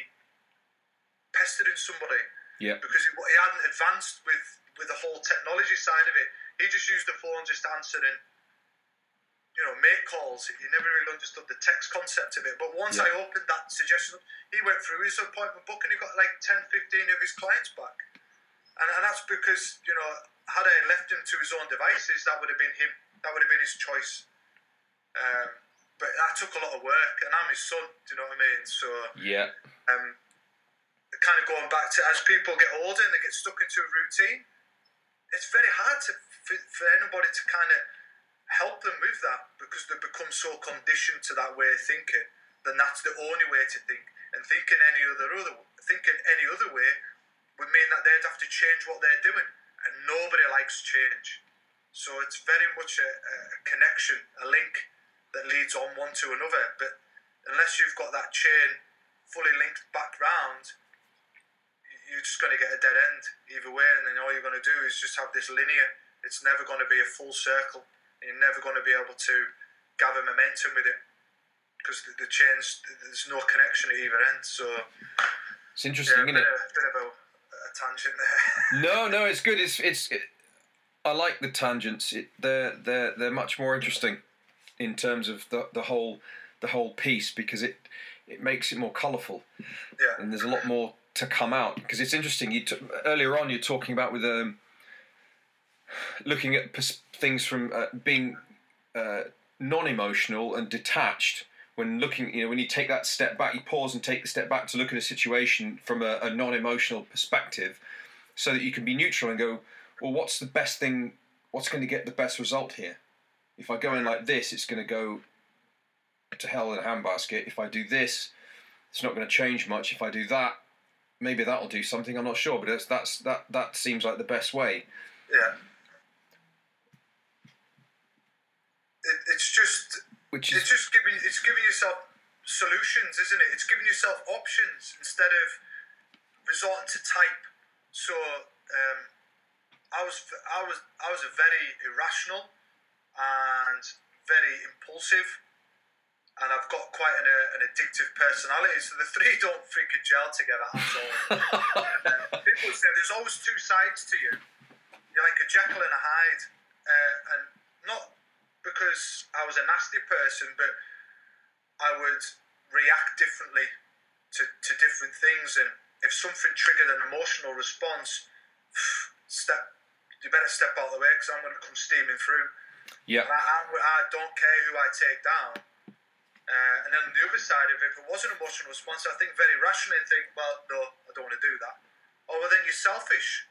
pestering somebody yeah. because he, he hadn't advanced with, with the whole technology side of it. He just used the phone just answering, you know, make calls. He never really understood the text concept of it. But once Yeah. I opened that suggestion, he went through his appointment book and he got like 10, 15 of his clients back. And, and that's because, you know, had I left him to his own devices, that would have been him. That would have been his choice. Um, but that took a lot of work, and I'm his son. Do you know what I mean? So Yeah. um, kind of going back to as people get older and they get stuck into a routine, it's very hard to for, for anybody to kind of help them with that because they become so conditioned to that way of thinking. Then that's the only way to think, and thinking any other other thinking any other way would mean that they'd have to change what they're doing, and nobody likes change. So it's very much a, a connection, a link that leads on one to another. But unless you've got that chain fully linked back round, you're just going to get a dead end either way. And then all you're going to do is just have this linear. It's never going to be a full circle. You're never going to be able to gather momentum with it because the, the chains, there's no connection at either end. So, It's yeah, interesting, a isn't bit, it? of, bit of a, a tangent there. No, no, it's good. It's it's. It, I like the tangents. It, they're they're they're much more interesting in terms of the the whole the whole piece because it it makes it more colourful yeah. and there's a lot more to come out because it's interesting. You t- earlier on you're talking about with um looking at pers- things from uh, being uh, non-emotional and detached. When looking you know when you take that step back you pause and take the step back to look at a situation from a, a non-emotional perspective so that you can be neutral and go well what's the best thing what's going to get the best result here? If i go in like this it's going to go to hell in a handbasket. If i do this it's not going to change much. If i do that maybe that'll do something. I'm not sure but that's that's that that seems like the best way. Yeah. It, it's just which it's just giving it's giving yourself solutions, isn't it? It's giving yourself options instead of resorting to type. So um, I was I was I was a very irrational and very impulsive, and I've got quite an, uh, an addictive personality. So the three don't freaking gel together at all. Uh, people say there's always two sides to you. You're like a Jekyll and a Hyde, uh, and not because I was a nasty person, but I would react differently to, to different things. And if something triggered an emotional response, step you better step out of the way because I'm going to come steaming through. yeah I, I, I don't care who I take down. Uh, and then on the other side of it, if it was an emotional response, I think very rationally and think, well, no, I don't want to do that. Oh, well, then you're selfish.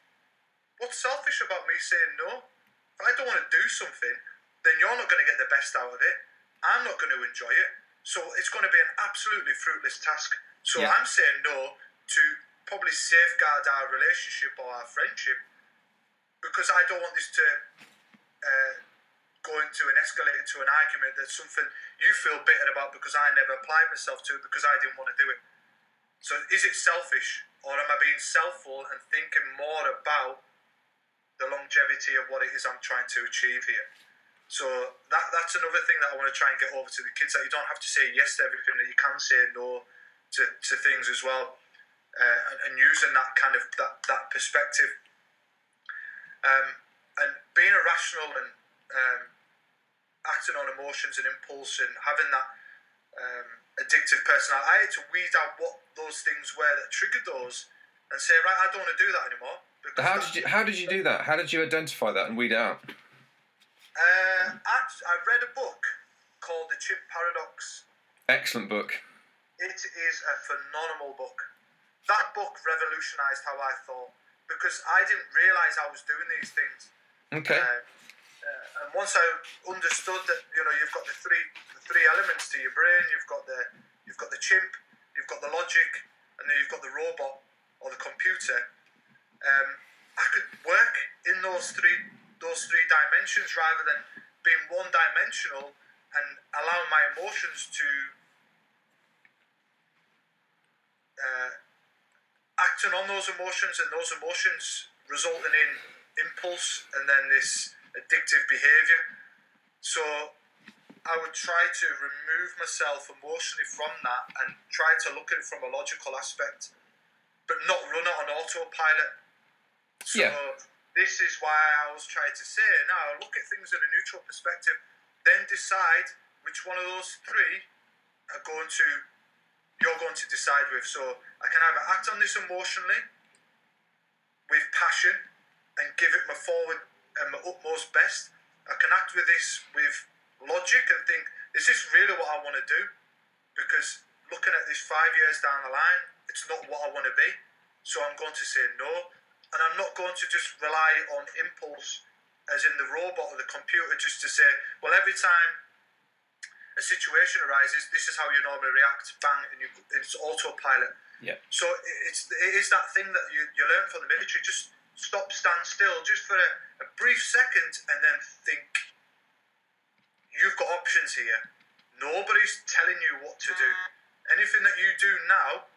What's selfish about me saying no? If I don't want to do something, then you're not going to get the best out of it. I'm not going to enjoy it. So it's going to be an absolutely fruitless task. So Yeah. I'm saying no to probably safeguard our relationship or our friendship because I don't want this to uh, go into and escalate into an argument that's something you feel bitter about because I never applied myself to it because I didn't want to do it. So is it selfish or am I being selfful and thinking more about the longevity of what it is I'm trying to achieve here? So that that's another thing that I want to try and get over to the kids that you don't have to say yes to everything, that you can say no to, to things as well, uh, and, and using that kind of that, that perspective. Um, and being irrational and um, acting on emotions and impulse and having that um, addictive personality, I had to weed out what those things were that triggered those and say, right, I don't want to do that anymore. How did you How did you do that? How did you identify that and weed out? Uh, act- I read a book called The Chimp Paradox. Excellent book. It is a phenomenal book. That book revolutionised how I thought because I didn't realise I was doing these things. Okay. Uh, uh, and once I understood that, you know, you've got the three the three elements to your brain. You've got the you've got the chimp, you've got the logic, and then you've got the robot or the computer. Um, I could work in those three those three dimensions rather than being one dimensional and allowing my emotions to uh, acting on those emotions and those emotions resulting in impulse and then this addictive behavior. So I would try to remove myself emotionally from that and try to look at it from a logical aspect, but not run it on autopilot. So Yeah. This is why I always try to say now look at things in a neutral perspective, then decide which one of those three are going to you're going to decide with. So I can either act on this emotionally with passion and give it my forward and my utmost best. I can act with this with logic and think, is this really what I want to do? Because looking at this five years down the line, it's not what I want to be. So I'm going to say no. And I'm not going to just rely on impulse, as in the robot or the computer, just to say, well, every time a situation arises, this is how you normally react, bang, and you, it's autopilot. Yeah. So it's it is that thing that you, you learn from the military. Just stop, stand still, just for a, a brief second, and then think. You've got options here. Nobody's telling you what to do. Anything that you do now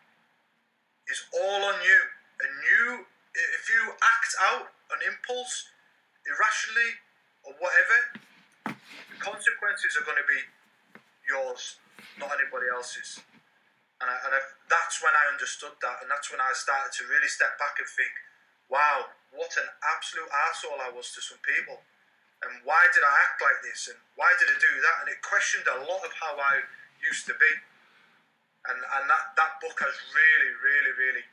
is all on you. And you, if you act out on impulse, irrationally, or whatever, the consequences are going to be yours, not anybody else's. And, I, and I, that's when I understood that, and that's when I started to really step back and think, wow, what an absolute asshole I was to some people. And why did I act like this? And why did I do that? And it questioned a lot of how I used to be. And, and that, that book has really, really, really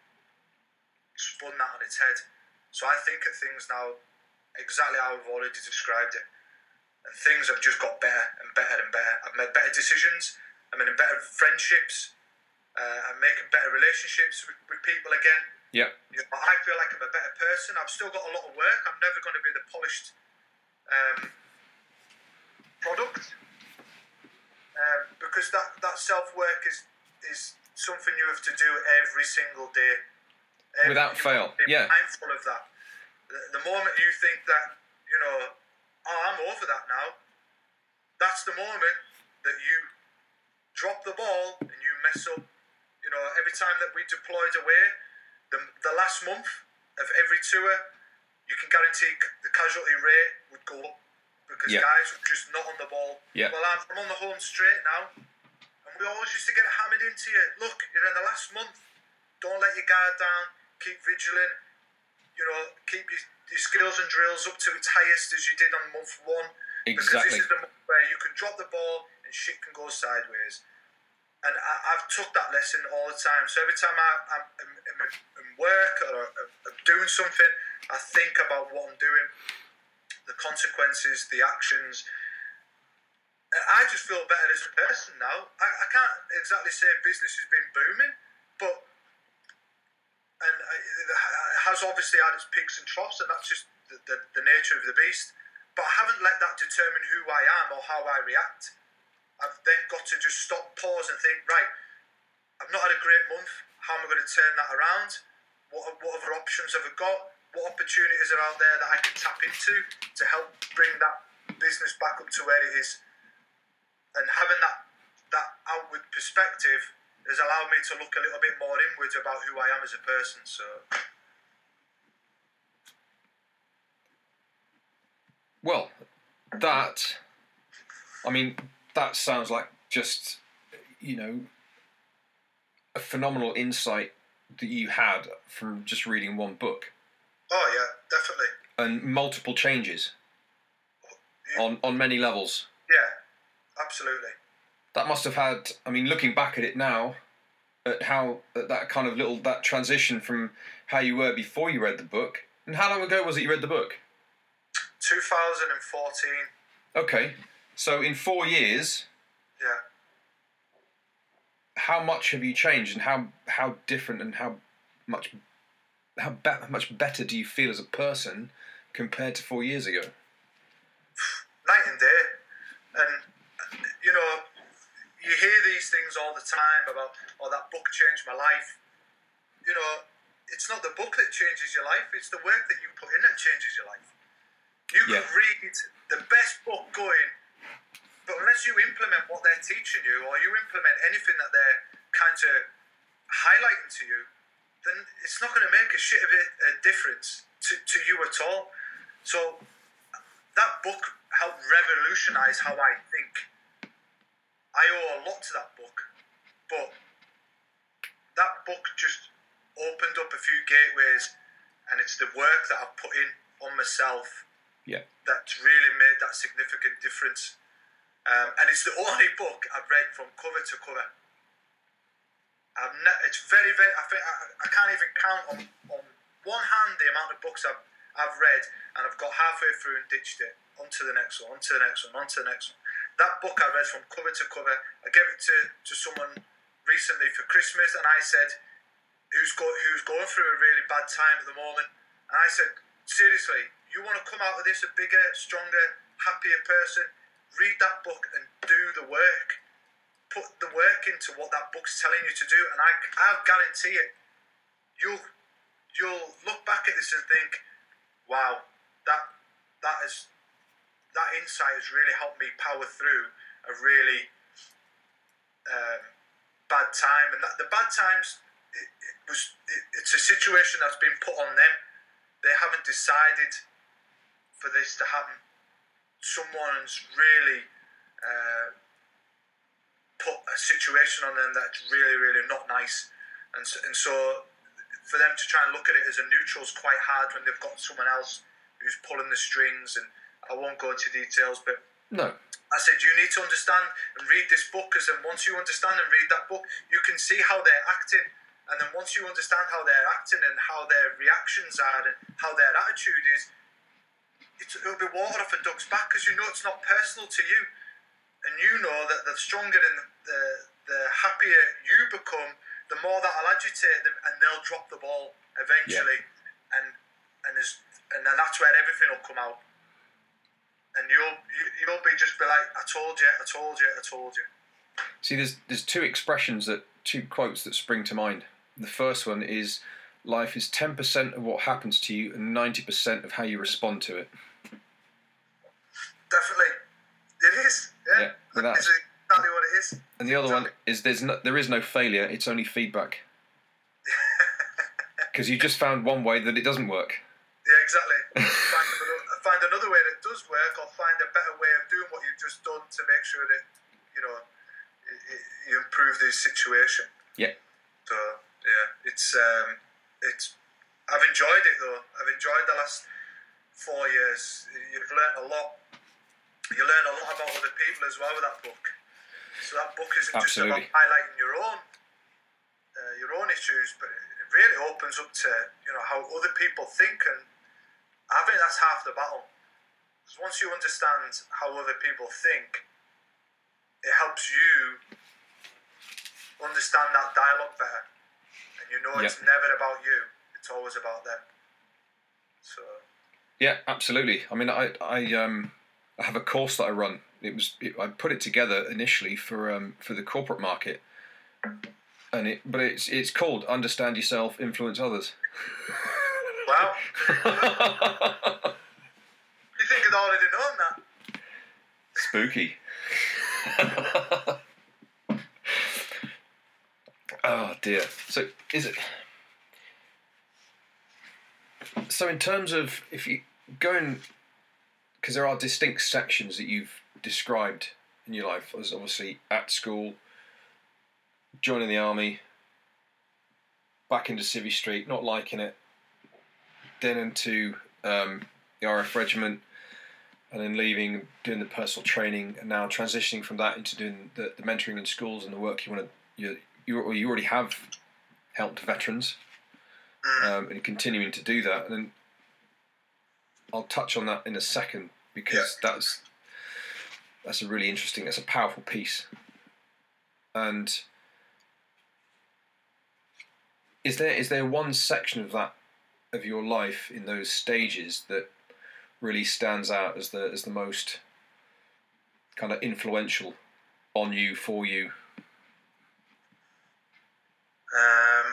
spun that on its head. So I think of things now exactly how I've already described it. And things have just got better and better and better. I've made better decisions. I'm in better friendships. Uh, I'm making better relationships with, with people again. Yeah. You know, I feel like I'm a better person. I've still got a lot of work. I'm never going to be the polished um, product um, because that, that self work is is something you have to do every single day. Every- Without fail, have to be yeah. Mindful of that. The, the moment you think that you know, oh, I'm over that now. That's the moment that you drop the ball and you mess up. You know, every time that we deployed away, the, the last month of every tour, you can guarantee the casualty rate would go up because Yeah. guys were just not on the ball. Yeah. Well, I'm, I'm on the home straight now, and we always used to get hammered into you. Look, you're in the last month. Don't let your guard down. Keep vigilant. You know, keep your, your skills and drills up to its highest as you did on month one. Because Exactly. this is the month where you can drop the ball and shit can go sideways. And I, I've took that lesson all the time. So every time I, I'm, I'm, I'm in work or I'm, I'm doing something, I think about what I'm doing, the consequences, the actions. And I just feel better as a person now. I, I can't exactly say business has been booming, but and it has obviously had its peaks and troughs, and that's just the, the, the nature of the beast. But I haven't let that determine who I am or how I react. I've then got to just stop, pause, and think, right, I've not had a great month. How am I going to turn that around? What, what other options have I got? What opportunities are out there that I can tap into to help bring that business back up to where it is? And having that that outward perspective has allowed me to look a little bit more inwards about who I am as a person. So Well, that I mean, that sounds like just, you know, a phenomenal insight that you had from just reading one book Oh yeah, definitely. and multiple changes on, on many levels. Yeah, absolutely. That must have had, I mean, looking back at it now, at how at that kind of little, that transition from how you were before you read the book. And how long ago was it you read the book? 2014. Okay. So in four years, Yeah. how much have you changed and how how different and how much how, be- how much better do you feel as a person compared to four years ago? night and day. And you know, you hear these things all the time about, oh, that book changed my life. You know, it's not the book that changes your life; it's the work that you put in that changes your life. You Yeah. could read the best book going, but unless you implement what they're teaching you, or you implement anything that they're kind of highlighting to you, then it's not going to make a shit of a, a difference to, to you at all. So that book helped revolutionize how I think. I owe a lot to that book, but that book just opened up a few gateways, and it's the work that I've put in on myself Yeah. that's really made that significant difference. Um, and it's the only book I've read from cover to cover. I've ne- it's very, very. I think I, I can't even count on, on one hand the amount of books I've I've read, and I've got halfway through and ditched it. Onto the next one. Onto the next one. Onto the next one. That book I read from cover to cover. I gave it to, to someone recently for Christmas, and I said, "Who's go, who's going through a really bad time at the moment?" And I said, "Seriously, you want to come out of this a bigger, stronger, happier person? Read that book and do the work." put the work into what that book's telling you to do, and I, I'll guarantee it, you'll you'll look back at this and think, wow, that that is that insight has really helped me power through a really um, bad time, and that the bad times it, it was it, it's a situation that's been put on them. They haven't decided for this to happen. Someone's really. Uh, put a situation on them that's really, really not nice. And so, and so for them to try and look at it as a neutral is quite hard when they've got someone else who's pulling the strings. And I won't go into details, but No. I said, you need to understand and read this book because then once you understand and read that book, you can see how they're acting. And then once you understand how they're acting and how their reactions are and how their attitude is, it's, it'll be water off a duck's back because you know it's not personal to you. And you know that the stronger and the, the happier you become, the more that'll agitate them and they'll drop the ball eventually. And and, there's, and then that's where everything will come out. And you'll you, you'll be just be like, I told you, I told you, I told you. See, there's there's two expressions that two quotes that spring to mind. The first one is, "Life is ten percent of what happens to you, and ninety percent of how you respond to it." Definitely, it is. Yeah, Yeah, that that's- exactly what it is. And the other one is, "There's no, there is no failure; it's only feedback." Because you just found one way that it doesn't work. Yeah, exactly. Find, another, way that does work, or find a better way of doing what you've just done to make sure that you know you improve the situation. Yeah. So yeah, it's um, it's. I've enjoyed it though. I've enjoyed the last four years. You've learned a lot. You learn a lot about other people as well with that book. So that book isn't just about highlighting your own uh, your own issues, but it really opens up to you know how other people think, and I think that's half the battle. Because once you understand how other people think, it helps you understand that dialogue better, and you know it's never about you; it's always about them. So Yeah, absolutely. I mean, I I um I have a course that I run. It was it, I put it together initially for um for the corporate market, and it but it's it's called Understand Yourself, Influence Others. wow, you think I'd already known that? Spooky. oh dear. So is it? So in terms of if you go in, because there are distinct sections that you've described in your life was obviously at school, joining the army, back into Civvy Street, not liking it, then into um, the RF regiment, and then leaving, doing the personal training, and now transitioning from that into doing the, the mentoring in schools and the work you want to you you, you already have helped veterans, um, and continuing to do that, and then I'll touch on that in a second because Yeah. that's that's a really interesting, that's a powerful piece, and is there is there one section of that of your life in those stages that really stands out as the as the most kind of influential on you for you Um,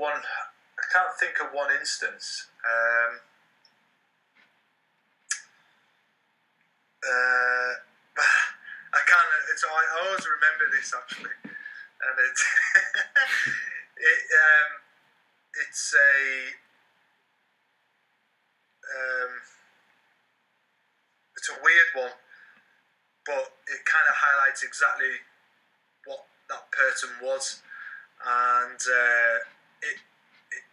one, I can't think of one instance. Um, uh, I can't. It's I, always remember this actually, and it it um, it's a um, it's a weird one, but it kind of highlights exactly what that person was and uh, it, it,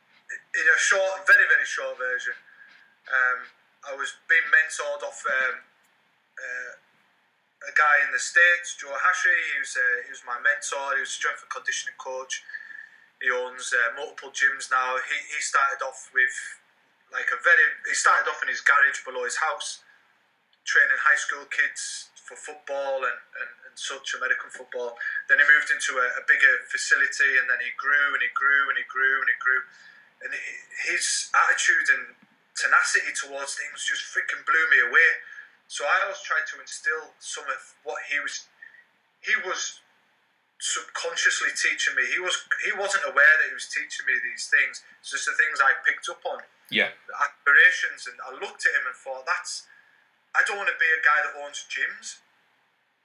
in a short, very very short version, um, I was being mentored off um, uh, a guy in the states, Joe Hashi. He was uh, he was my mentor. He was a strength and conditioning coach. He owns uh, multiple gyms now. He he started off with like a very. He started off in his garage below his house, training high school kids for football and, and, and such American football. Then he moved into a, a bigger facility, and then he grew and he grew and he grew and he grew, and he- his attitude and tenacity towards things just freaking blew me away. So I always tried to instill some of what he was. He was subconsciously teaching me. He was he wasn't aware that he was teaching me these things. It's just the things I picked up on yeah aspirations, and I looked at him and thought, that's. I don't want to be a guy that owns gyms,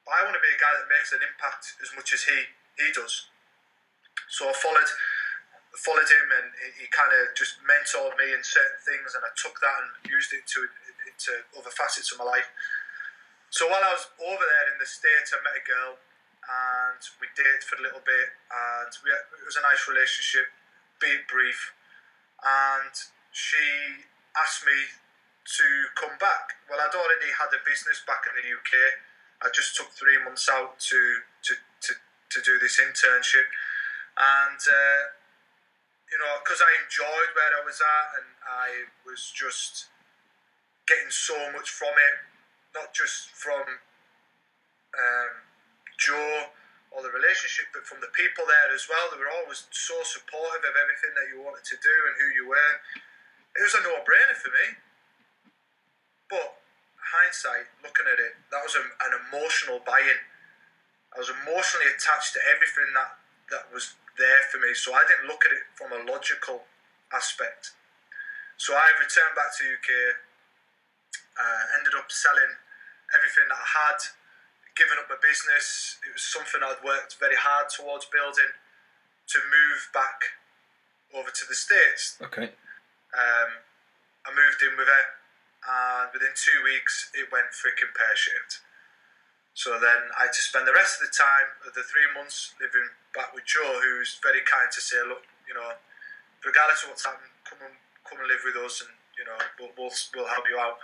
but I want to be a guy that makes an impact as much as he he does. So I followed followed him, and he, he kind of just mentored me in certain things, and I took that and used it to into other facets of my life. So while I was over there in the states, I met a girl, and we dated for a little bit, and we had, it was a nice relationship, be brief, and she asked me to come back. Well, I'd already had a business back in the UK. I just took three months out to to, to, to do this internship, and uh, you know, because I enjoyed where I was at, and I was just getting so much from it, not just from um, Joe or the relationship, but from the people there as well. They were always so supportive of everything that you wanted to do and who you were. It was a no-brainer for me. But hindsight, looking at it, that was a, an emotional buy-in. I was emotionally attached to everything that that was there for me, so I didn't look at it from a logical aspect. So I returned back to UK, uh, ended up selling everything that I had, giving up my business. It was something I'd worked very hard towards building to move back over to the States. okay Um, I moved in with her, and within two weeks, it went freaking pear shaped. So then I had to spend the rest of the time of the three months living back with Joe, who's very kind to say, look, you know, regardless of what's happened, come and come and live with us, and you know, we'll we'll, we'll help you out.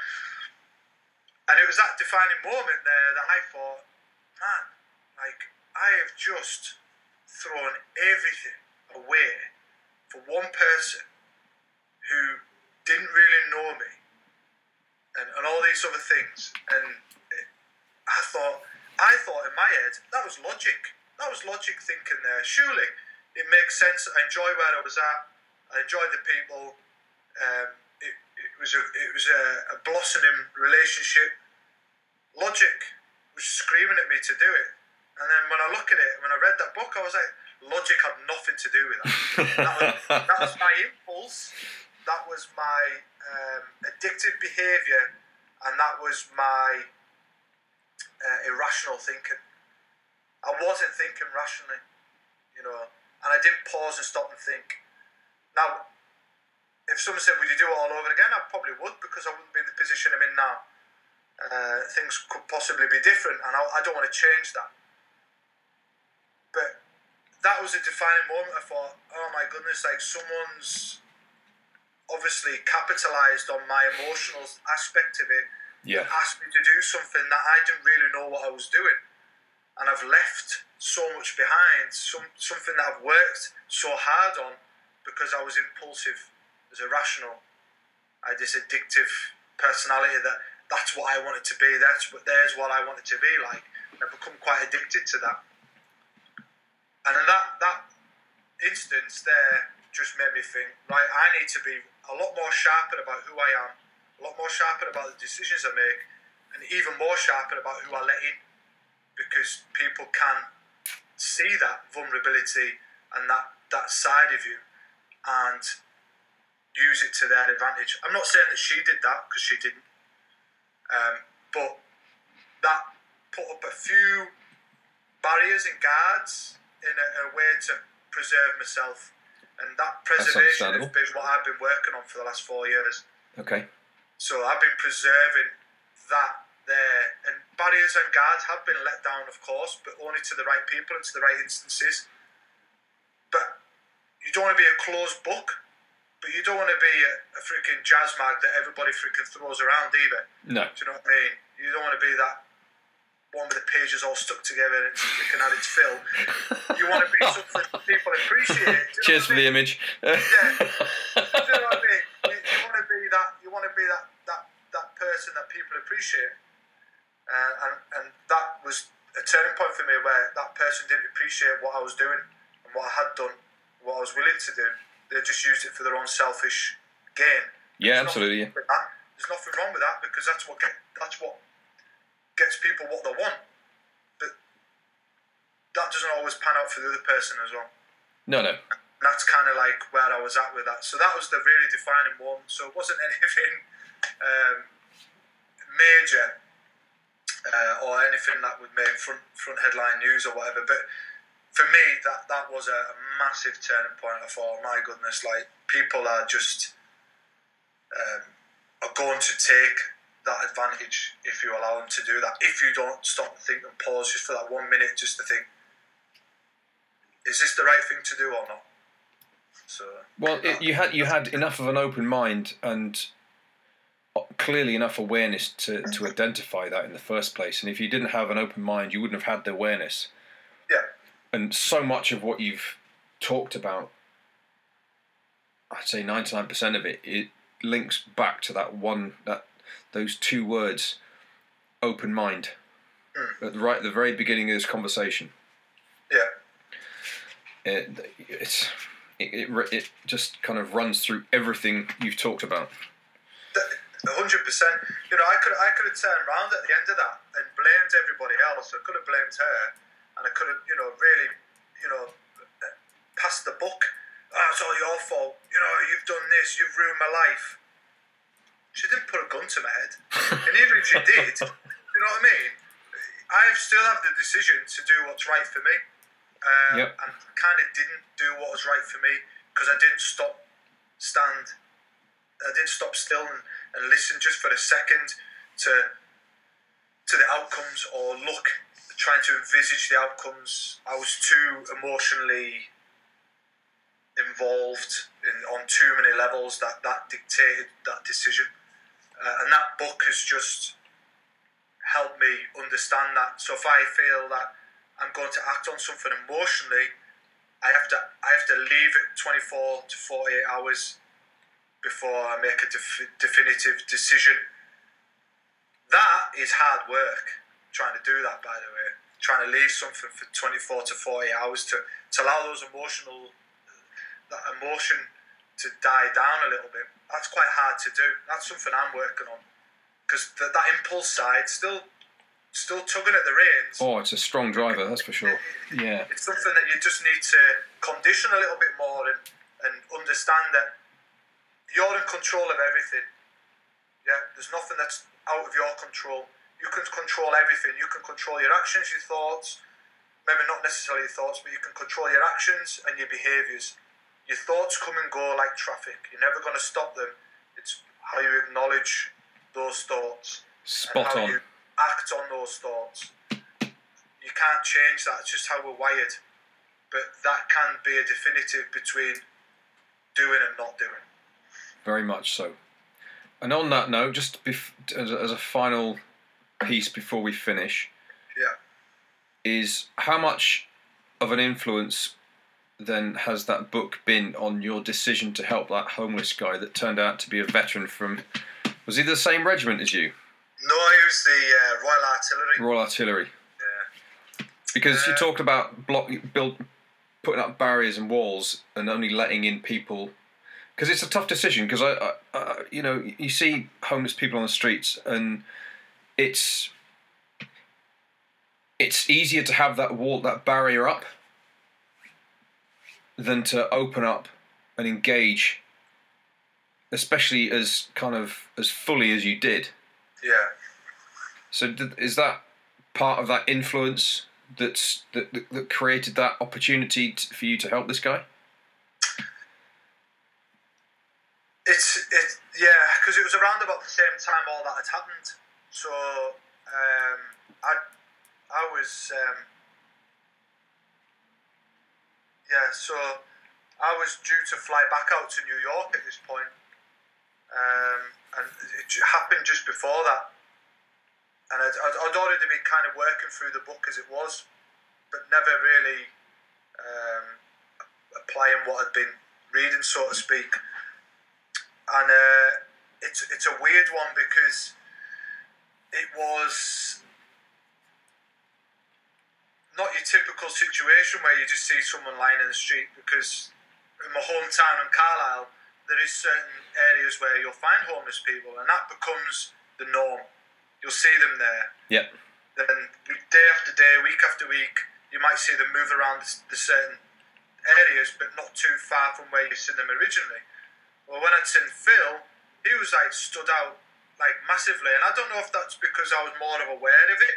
And it was that defining moment there that I thought, man, like I have just thrown everything away for one person who didn't really know me and, and all these other things. And I thought, I thought in my head, that was logic. That was logic thinking there. Surely it makes sense. I enjoy where I was at. I enjoyed the people. Um, it, it was a it was a, a blossoming relationship. Logic was screaming at me to do it. And then when I look at it, when I read that book, I was like, logic had nothing to do with that. that, was, that was my impulse. That was my um, addictive behaviour, and that was my uh, irrational thinking. I wasn't thinking rationally, you know, and I didn't pause and stop and think. Now, if someone said, "Would you do it all over again?" I probably would because I wouldn't be in the position I'm in now. uh, things could possibly be different, and I, I don't want to change that. But that was a defining moment. I thought, oh my goodness, like someone's obviously capitalized on my emotional aspect of it Yeah. asked me to do something that I didn't really know what I was doing. And I've left so much behind, some, something that I've worked so hard on because I was impulsive, was irrational. I had this addictive personality that that's what I wanted to be, that's what there's what I wanted to be like. I've become quite addicted to that. And in that that instance there just made me think, right, I need to be a lot more sharper about who I am, a lot more sharper about the decisions I make, and even more sharper about who I let in. Because people can see that vulnerability and that, that side of you and use it to their advantage. I'm not saying that she did that because she didn't. Um, but that put up a few barriers and guards in a, a way to preserve myself. And that preservation has been what I've been working on for the last four years. Okay. So I've been preserving that there. And barriers and guards have been let down, of course, but only to the right people and to the right instances. But you don't want to be a closed book, but you don't want to be a, a freaking jazz mag that everybody freaking throws around either. No. Do you know what I mean? You don't want to be that one with the pages all stuck together and it's freaking at its fill. You want to be something people appreciate. You know Cheers for I the mean? image. Do you know what I mean? You, you want to be that. You want to be that that that person that people appreciate. Uh, and and that was a turning point for me where that person didn't appreciate what I was doing and what I had done, what I was willing to do. They just used it for their own selfish gain. yeah, There's absolutely. nothing wrong with that. There's nothing wrong with that because that's what get, that's what gets people what they want. But that doesn't always pan out for the other person as well. No, no. And that's kind of like where I was at with that. So that was the really defining moment. So it wasn't anything um, major uh, or anything that would make front front headline news or whatever. But for me, that that was a, a massive turning point. I thought, my goodness, like people are just um, are going to take that advantage if you allow them to do that. If you don't stop and think and pause just for that one minute, just to think, is this the right thing to do or not? So Well, it, you had you had enough of an open mind and clearly enough awareness to, to identify that in the first place. And if you didn't have an open mind, you wouldn't have had the awareness. Yeah. And so much of what you've talked about, I'd say ninety nine percent of it, it links back to that one that those two words, open mind. Mm. At the right at the very beginning of this conversation. yeah, It, it's it, it, it just kind of runs through everything you've talked about. hundred percent. You know, I could I could have turned around at the end of that and blamed everybody else. I could have blamed her, and I could have you know really you know passed the buck. Oh, it's all your fault. You know, you've done this. You've ruined my life. She didn't put a gun to my head, and even if she did, you know what I mean. I have- still have the decision to do what's right for me, um, Yep. and kind of didn't do what was right for me because I didn't stop, stand, I didn't stop still and, and listen just for a second to to the outcomes or look, trying to envisage the outcomes. I was too emotionally involved in on too many levels that that dictated that decision, uh, and that book has just helped me understand that. So if I feel that I'm going to act on something emotionally, I have to I have to leave it 24 to 48 hours before I make a def- definitive decision. That is hard work. Trying to do that, by the way, trying to leave something for 24 to 48 hours to, to allow those emotional that emotion to die down a little bit. That's quite hard to do. That's something I'm working on because th- that impulse side still still tugging at the reins. Oh, it's a strong driver, that's for sure. Yeah. It's something that you just need to condition a little bit more and, and understand that you're in control of everything. Yeah, there's nothing that's out of your control. You can control everything. You can control your actions, your thoughts, maybe not necessarily your thoughts, but you can control your actions and your behaviours. Your thoughts come and go like traffic. You're never going to stop them. It's how you acknowledge those thoughts Spot and how on. you act on those thoughts. You can't change that. It's just how we're wired. But that can be a definitive between doing and not doing. Very much so. And on that note, just bef- as, a, as a final piece before we finish, Yeah. is how much of an influence then has that book been on your decision to help that homeless guy that turned out to be a veteran from? Was he the same regiment as you, No, he was the uh, Royal Artillery. Royal Artillery? Yeah. Because you Uh, talked about block build, putting up barriers and walls and only letting in people. Because it's a tough decision. Because I, I, I, you know, you see homeless people on the streets, and it's it's easier to have that wall, that barrier up, than to open up and engage, especially as kind of as fully as you did. Yeah. So did, is that part of that influence that's that, that, that created that opportunity t for you to help this guy? It's it yeah, because it was around about the same time all that had happened. So um, I I was um, yeah, so I was due to fly back out to New York at this point, um, and it happened just before that. And I'd, I'd, already been kind of working through the book as it was, but never really um, applying what I'd been reading, so to speak and uh, it's it's a weird one because it was not your typical situation where you just see someone lying in the street. Because in my hometown in Carlisle, there is certain areas where you'll find homeless people, and that becomes the norm. You'll see them there. Yep. Then day after day, week after week, you might see them move around the, certain areas, but not too far from where you seen them originally. Well, when I'd seen Phil, he was like stood out like massively, and I don't know if that's because I was more of aware of it,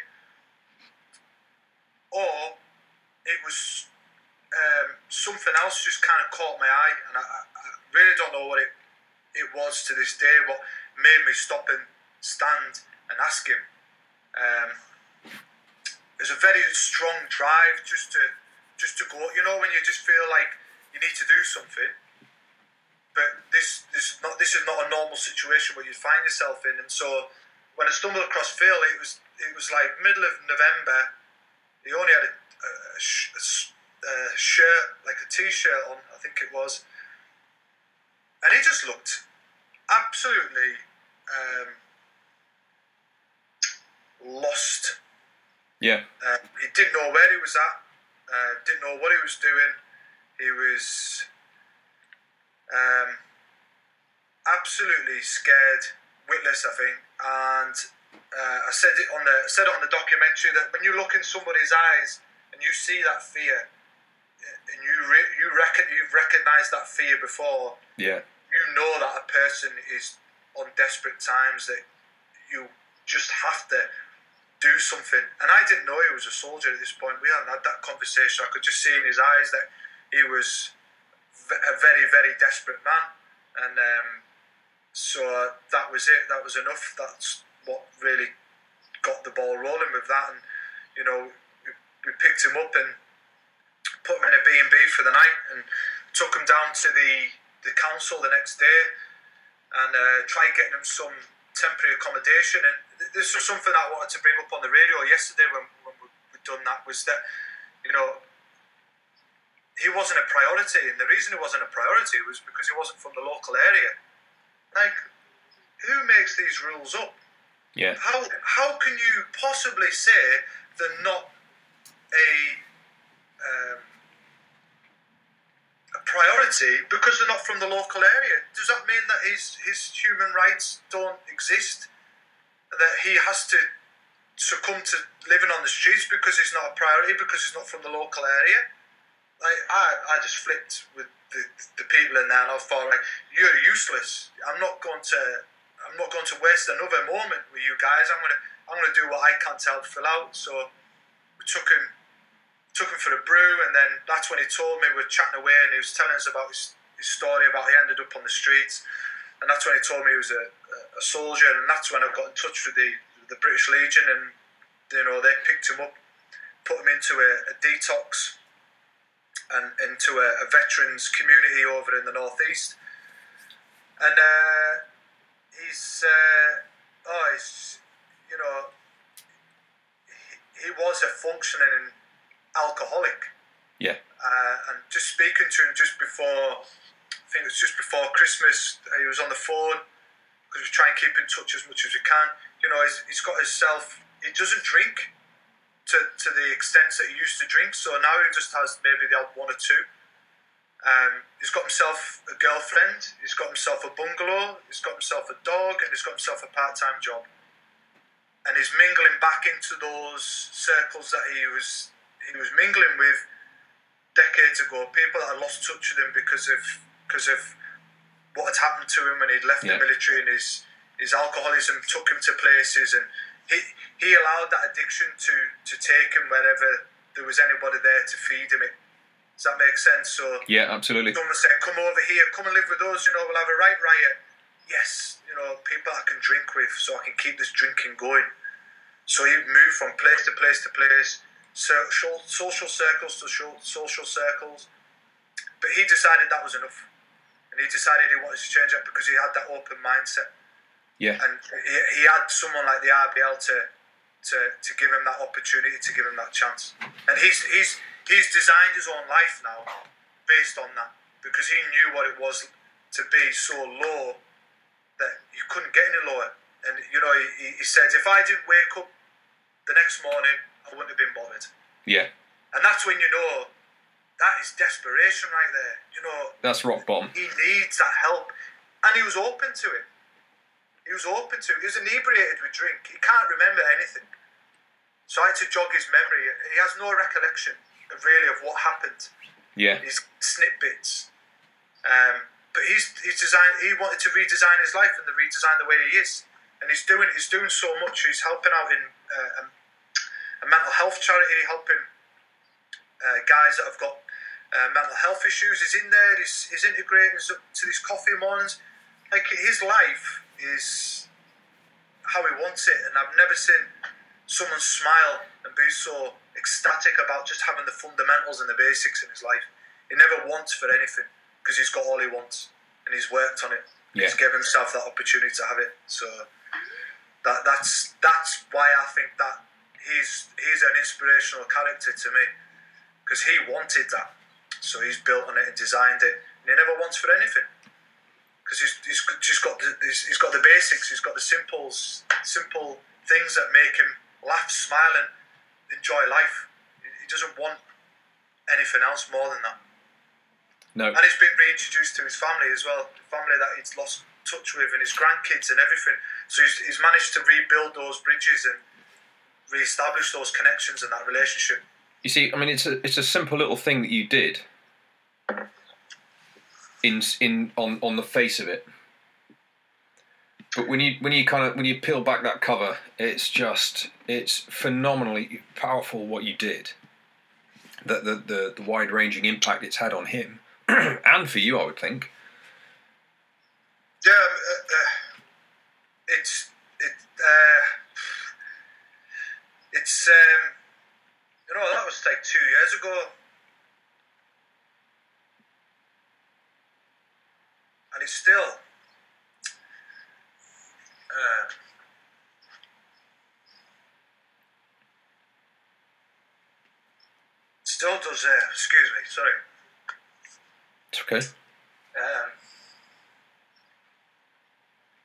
or it was um, something else just kind of caught my eye, and I, I really don't know what it it was to this day, what made me stop and stand and ask him. Um, there's a very strong drive just to just to go. You know, when you just feel like you need to do something but this this is not this is not a normal situation where you find yourself in. And so when I stumbled across Phil, it was it was like middle of November. He only had a, a, a a shirt, like a t-shirt on, I think it was, and he just looked absolutely um, lost. Yeah. Uh, he didn't know where he was at. Uh, didn't know what he was doing. He was um, absolutely scared, witless, I think. And uh, I said it on the said it on the documentary that when you look in somebody's eyes and you see that fear, and you re- you reckon you've recognised that fear before, Yeah. you know that a person is on desperate times that you just have to do something. And I didn't know he was a soldier at this point. We hadn't had that conversation. I could just see in his eyes that he was a very, very desperate man. And um, so that was it. That was enough. That's what really got the ball rolling with that. And, you know, we, we picked him up and put him in a B&B for the night and took him down to the, the council the next day and uh, tried getting him some temporary accommodation. And this was something I wanted to bring up on the radio yesterday when, when we- we'd done that was that, you know, he wasn't a priority. And the reason he wasn't a priority was because he wasn't from the local area. Like, who makes these rules up? Yeah. How how can you possibly say they're not a um, a priority because they're not from the local area? Does that mean that his his human rights don't exist? That he has to succumb to living on the streets because he's not a priority because he's not from the local area? Like I, I just flipped with the, the people in there and I thought like you're useless. I'm not going to I'm not going to waste another moment with you guys. I'm gonna I'm gonna do what I can to help Phil out. So we took him took him for a brew and then that's when he told me we were chatting away and he was telling us about his, his story about he ended up on the streets and that's when he told me he was a, a, soldier and that's when I got in touch with the the British Legion, and you know they picked him up, put him into a, a detox, and into a, a, veterans community over in the northeast, and uh, he's uh, oh he's you know he, he was a functioning alcoholic. Yeah. Uh, and just speaking to him just before, I think it was just before Christmas, he was on the phone because we try and keep in touch as much as we can. You know, he's, he's got himself, he doesn't drink to, to the extent that he used to drink, so now he just has maybe the odd one or two. Um, he's got himself a girlfriend, he's got himself a bungalow, he's got himself a dog, and he's got himself a part time job. And he's mingling back into those circles that he was he was mingling with decades ago. People that had lost touch with him because of because of what had happened to him when he'd left yeah. the military and his his alcoholism took him to places and he he allowed that addiction to to take him wherever there was anybody there to feed him it. Does that make sense? So yeah, absolutely. Someone said, "Come over here, come and live with us. You know, we'll have a right riot." Yes, you know, people I can drink with, so I can keep this drinking going. So he moved from place to place to place social, social circles to social circles. But he decided that was enough. And he decided he wanted to change it because he had that open mindset. Yeah. And he, he had someone like the RBL to, to, to give him that opportunity, to give him that chance. And he's, he's, he's designed his own life now based on that because he knew what it was to be so low that you couldn't get any lower. And, you know, he, he said, if I didn't wake up the next morning I wouldn't have been bothered. Yeah. And that's when you know that is desperation right there. You know. That's rock bottom. He needs that help, and he was open to it. He was open to it. He was inebriated with drink. He can't remember anything. So I had to jog his memory. He has no recollection really of what happened. Yeah. His snippets. Um, but he's he's designed. He wanted to redesign his life and to redesign the way he is, and he's doing he's doing so much. He's helping out in uh, a mental health charity helping uh, guys that have got uh, mental health issues. He's in there. He's, he's integrating to these coffee mornings. Like his life is how he wants it, and I've never seen someone smile and be so ecstatic about just having the fundamentals and the basics in his life. He never wants for anything because he's got all he wants and he's worked on it. Yeah. He's given himself that opportunity to have it. So that that's that's why I think that he's he's an inspirational character to me because he wanted that, so he's built on it and designed it, and he never wants for anything because he's, he's just got the, he's, he's got the basics, he's got the simples, simple things that make him laugh, smile, and enjoy life. He doesn't want anything else more than that. No. And he's been reintroduced to his family as well, the family that he's lost touch with, and his grandkids and everything. So he's, he's managed to rebuild those bridges and re-establish those connections and that relationship. You see, I mean, it's a it's a simple little thing that you did. In in on on the face of it, but when you when you kind of when you peel back that cover, it's just it's phenomenally powerful what you did. The the the, the wide ranging impact it's had on him, and for you, I would think. Yeah, uh, uh, it's it. Uh, it's um, you know that was like two years ago. And it's still uh, still does uh, excuse me, sorry. It's okay. Um,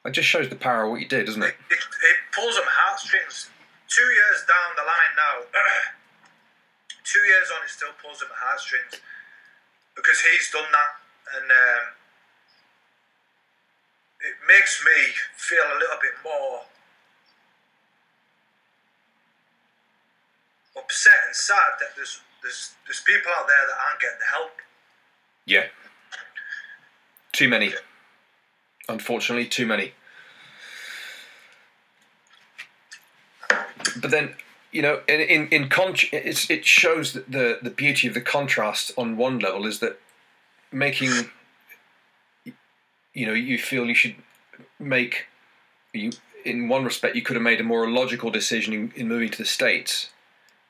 it just shows the power of what you did, doesn't it? It, it, it pulls on heartstrings two years down the line now, two years on, it still pulls my heartstrings because he's done that, and um, it makes me feel a little bit more upset and sad that there's there's there's people out there that aren't getting the help. Yeah. Too many. Unfortunately, too many. but then you know in in, in con- it shows that the the beauty of the contrast on one level is that making you know you feel you should make you in one respect, you could have made a more logical decision in, in moving to the states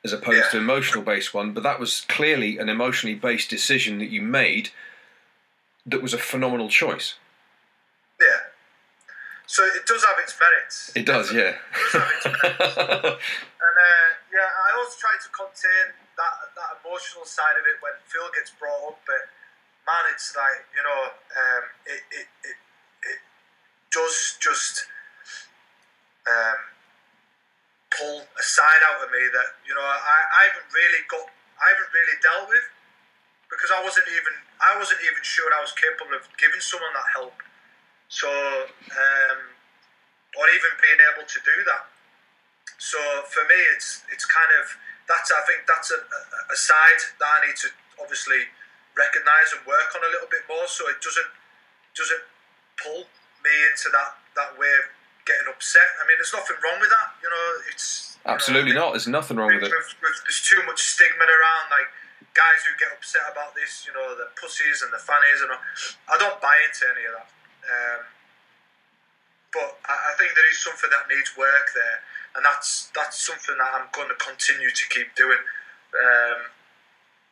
as opposed Yeah. to an emotional based one. But that was clearly an emotionally based decision that you made. That was a phenomenal choice. Yeah. So it does have its merits. It does, yeah. It does have its merits. And uh, yeah, I always try to contain that that emotional side of it when Phil gets brought up. But man, it's like you know, um, it, it it it does just um, pull a side out of me that you know I, I haven't really got I haven't really dealt with because I wasn't even I wasn't even sure I was capable of giving someone that help. So um, or even being able to do that. So for me, it's it's kind of that's I think that's a, a, a side that I need to obviously recognise and work on a little bit more, so it doesn't doesn't pull me into that that way of getting upset. I mean, there's nothing wrong with that, you know. It's you know, Absolutely not. There's nothing wrong with it. with- with- there's too much stigma around, like guys who get upset about this, you know, the pussies and the fannies and all. I don't buy into any of that. Um, but I, I think there is something that needs work there, and that's that's something that I'm going to continue to keep doing. Um,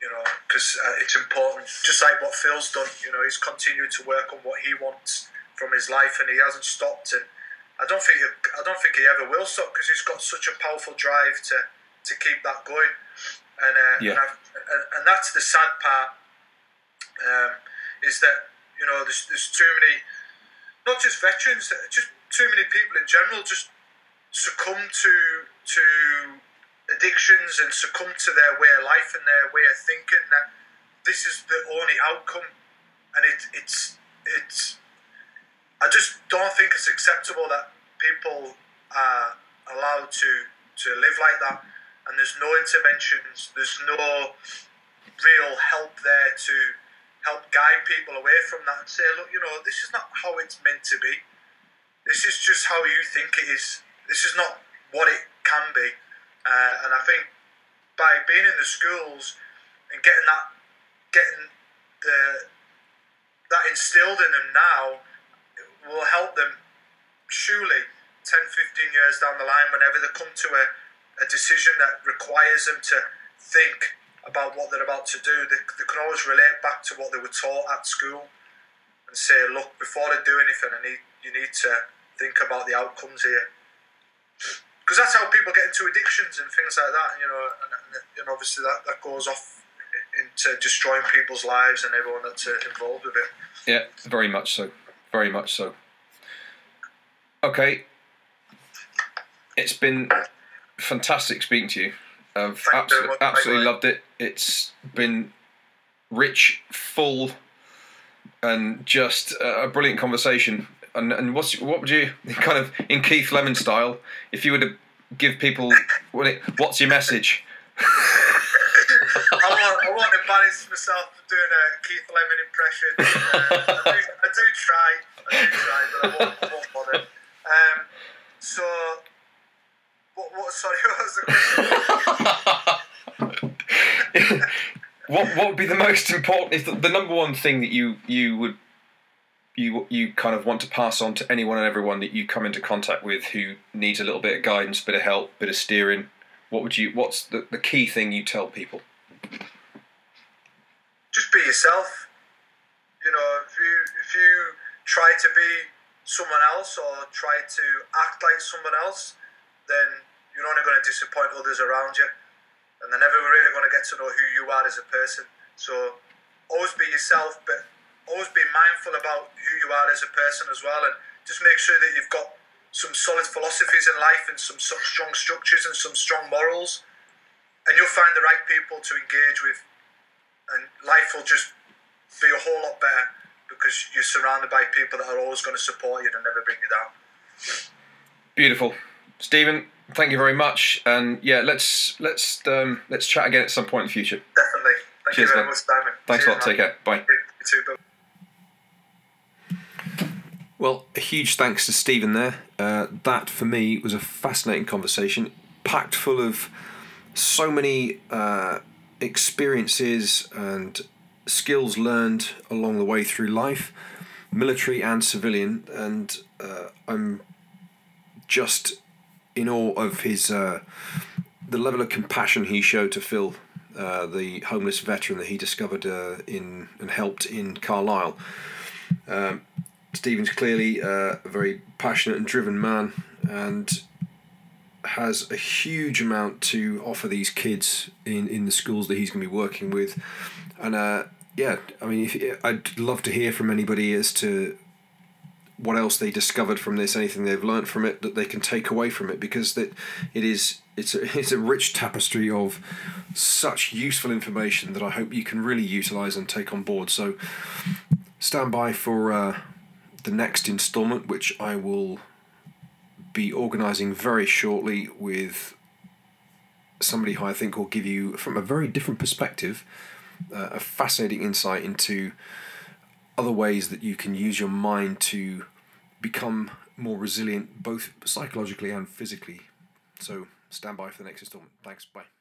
you know, because uh, it's important. Just like what Phil's done, you know, he's continued to work on what he wants from his life, and he hasn't stopped. And I don't think he, I don't think he ever will stop because he's got such a powerful drive to to keep that going. And uh, Yeah. and, I've, and, and that's the sad part um, is that you know there's there's too many, not just veterans, just too many people in general just succumb to to addictions and succumb to their way of life and their way of thinking that this is the only outcome, and it, it's it's. I just don't think it's acceptable that people are allowed to to live like that, and there's no interventions, there's no real help there to help guide people away from that and say, look, you know, this is not how it's meant to be. This is just how you think it is. This is not what it can be. Uh, and I think by being in the schools and getting that, getting the that instilled in them now will help them surely 10, 15 years down the line whenever they come to a, a decision that requires them to think about what they're about to do, they, they can always relate back to what they were taught at school and say, look, before they do anything, I need, you need to think about the outcomes here. Because that's how people get into addictions and things like that, you know, and, and, obviously that, that goes off into destroying people's lives and everyone that's uh, involved with it. Yeah, very much so. Very much so. Okay. It's been fantastic speaking to you. I've Thank you very absolutely, much, absolutely loved it. It's been rich, full, and just a brilliant conversation. And, and what's what would you kind of in Keith Lemon style, if you were to give people what it, what's your message? I won't, I won't embarrass myself doing a Keith Lemon impression. Uh, I, do, I do try, I do try, but I won't, I won't bother. Um, so, what, what, sorry, what was the question? what what would be the most important if the, the number one thing that you you would you you kind of want to pass on to anyone and everyone that you come into contact with who needs a little bit of guidance, a bit of help, a bit of steering? What would you what's the, the key thing you tell people? Just be yourself. You know, if you if you try to be someone else or try to act like someone else, then you're only going to disappoint others around you, and they're never really going to get to know who you are as a person. So always be yourself, but always be mindful about who you are as a person as well, and just make sure that you've got some solid philosophies in life and some strong structures and some strong morals, and you'll find the right people to engage with, and life will just be a whole lot better because you're surrounded by people that are always going to support you and never bring you down. Beautiful, Stephen. Thank you very much, and yeah, let's let's um, let's chat again at some point in the future. Definitely. Thank Cheers, you very man. much, Simon. Thanks a lot. Take care. Bye. You too. Well, a huge thanks to Stephen there. Uh, that for me was a fascinating conversation, packed full of so many uh, experiences and skills learned along the way through life, military and civilian. And uh, I'm just in awe of his uh, the level of compassion he showed to Phil, uh, the homeless veteran that he discovered uh, in and helped in Carlisle. Um, Stephen's clearly uh, a very passionate and driven man, and has a huge amount to offer these kids in, in the schools that he's going to be working with. And uh, yeah, I mean, if, I'd love to hear from anybody as to what else they discovered from this, anything they've learned from it that they can take away from it, because that it is it's a, it's a rich tapestry of such useful information that I hope you can really utilize and take on board. So stand by for uh, the next installment, which I will be organising very shortly with somebody who I think will give you, from a very different perspective, uh, a fascinating insight into other ways that you can use your mind to become more resilient, both psychologically and physically. So stand by for the next installment. Thanks. Bye.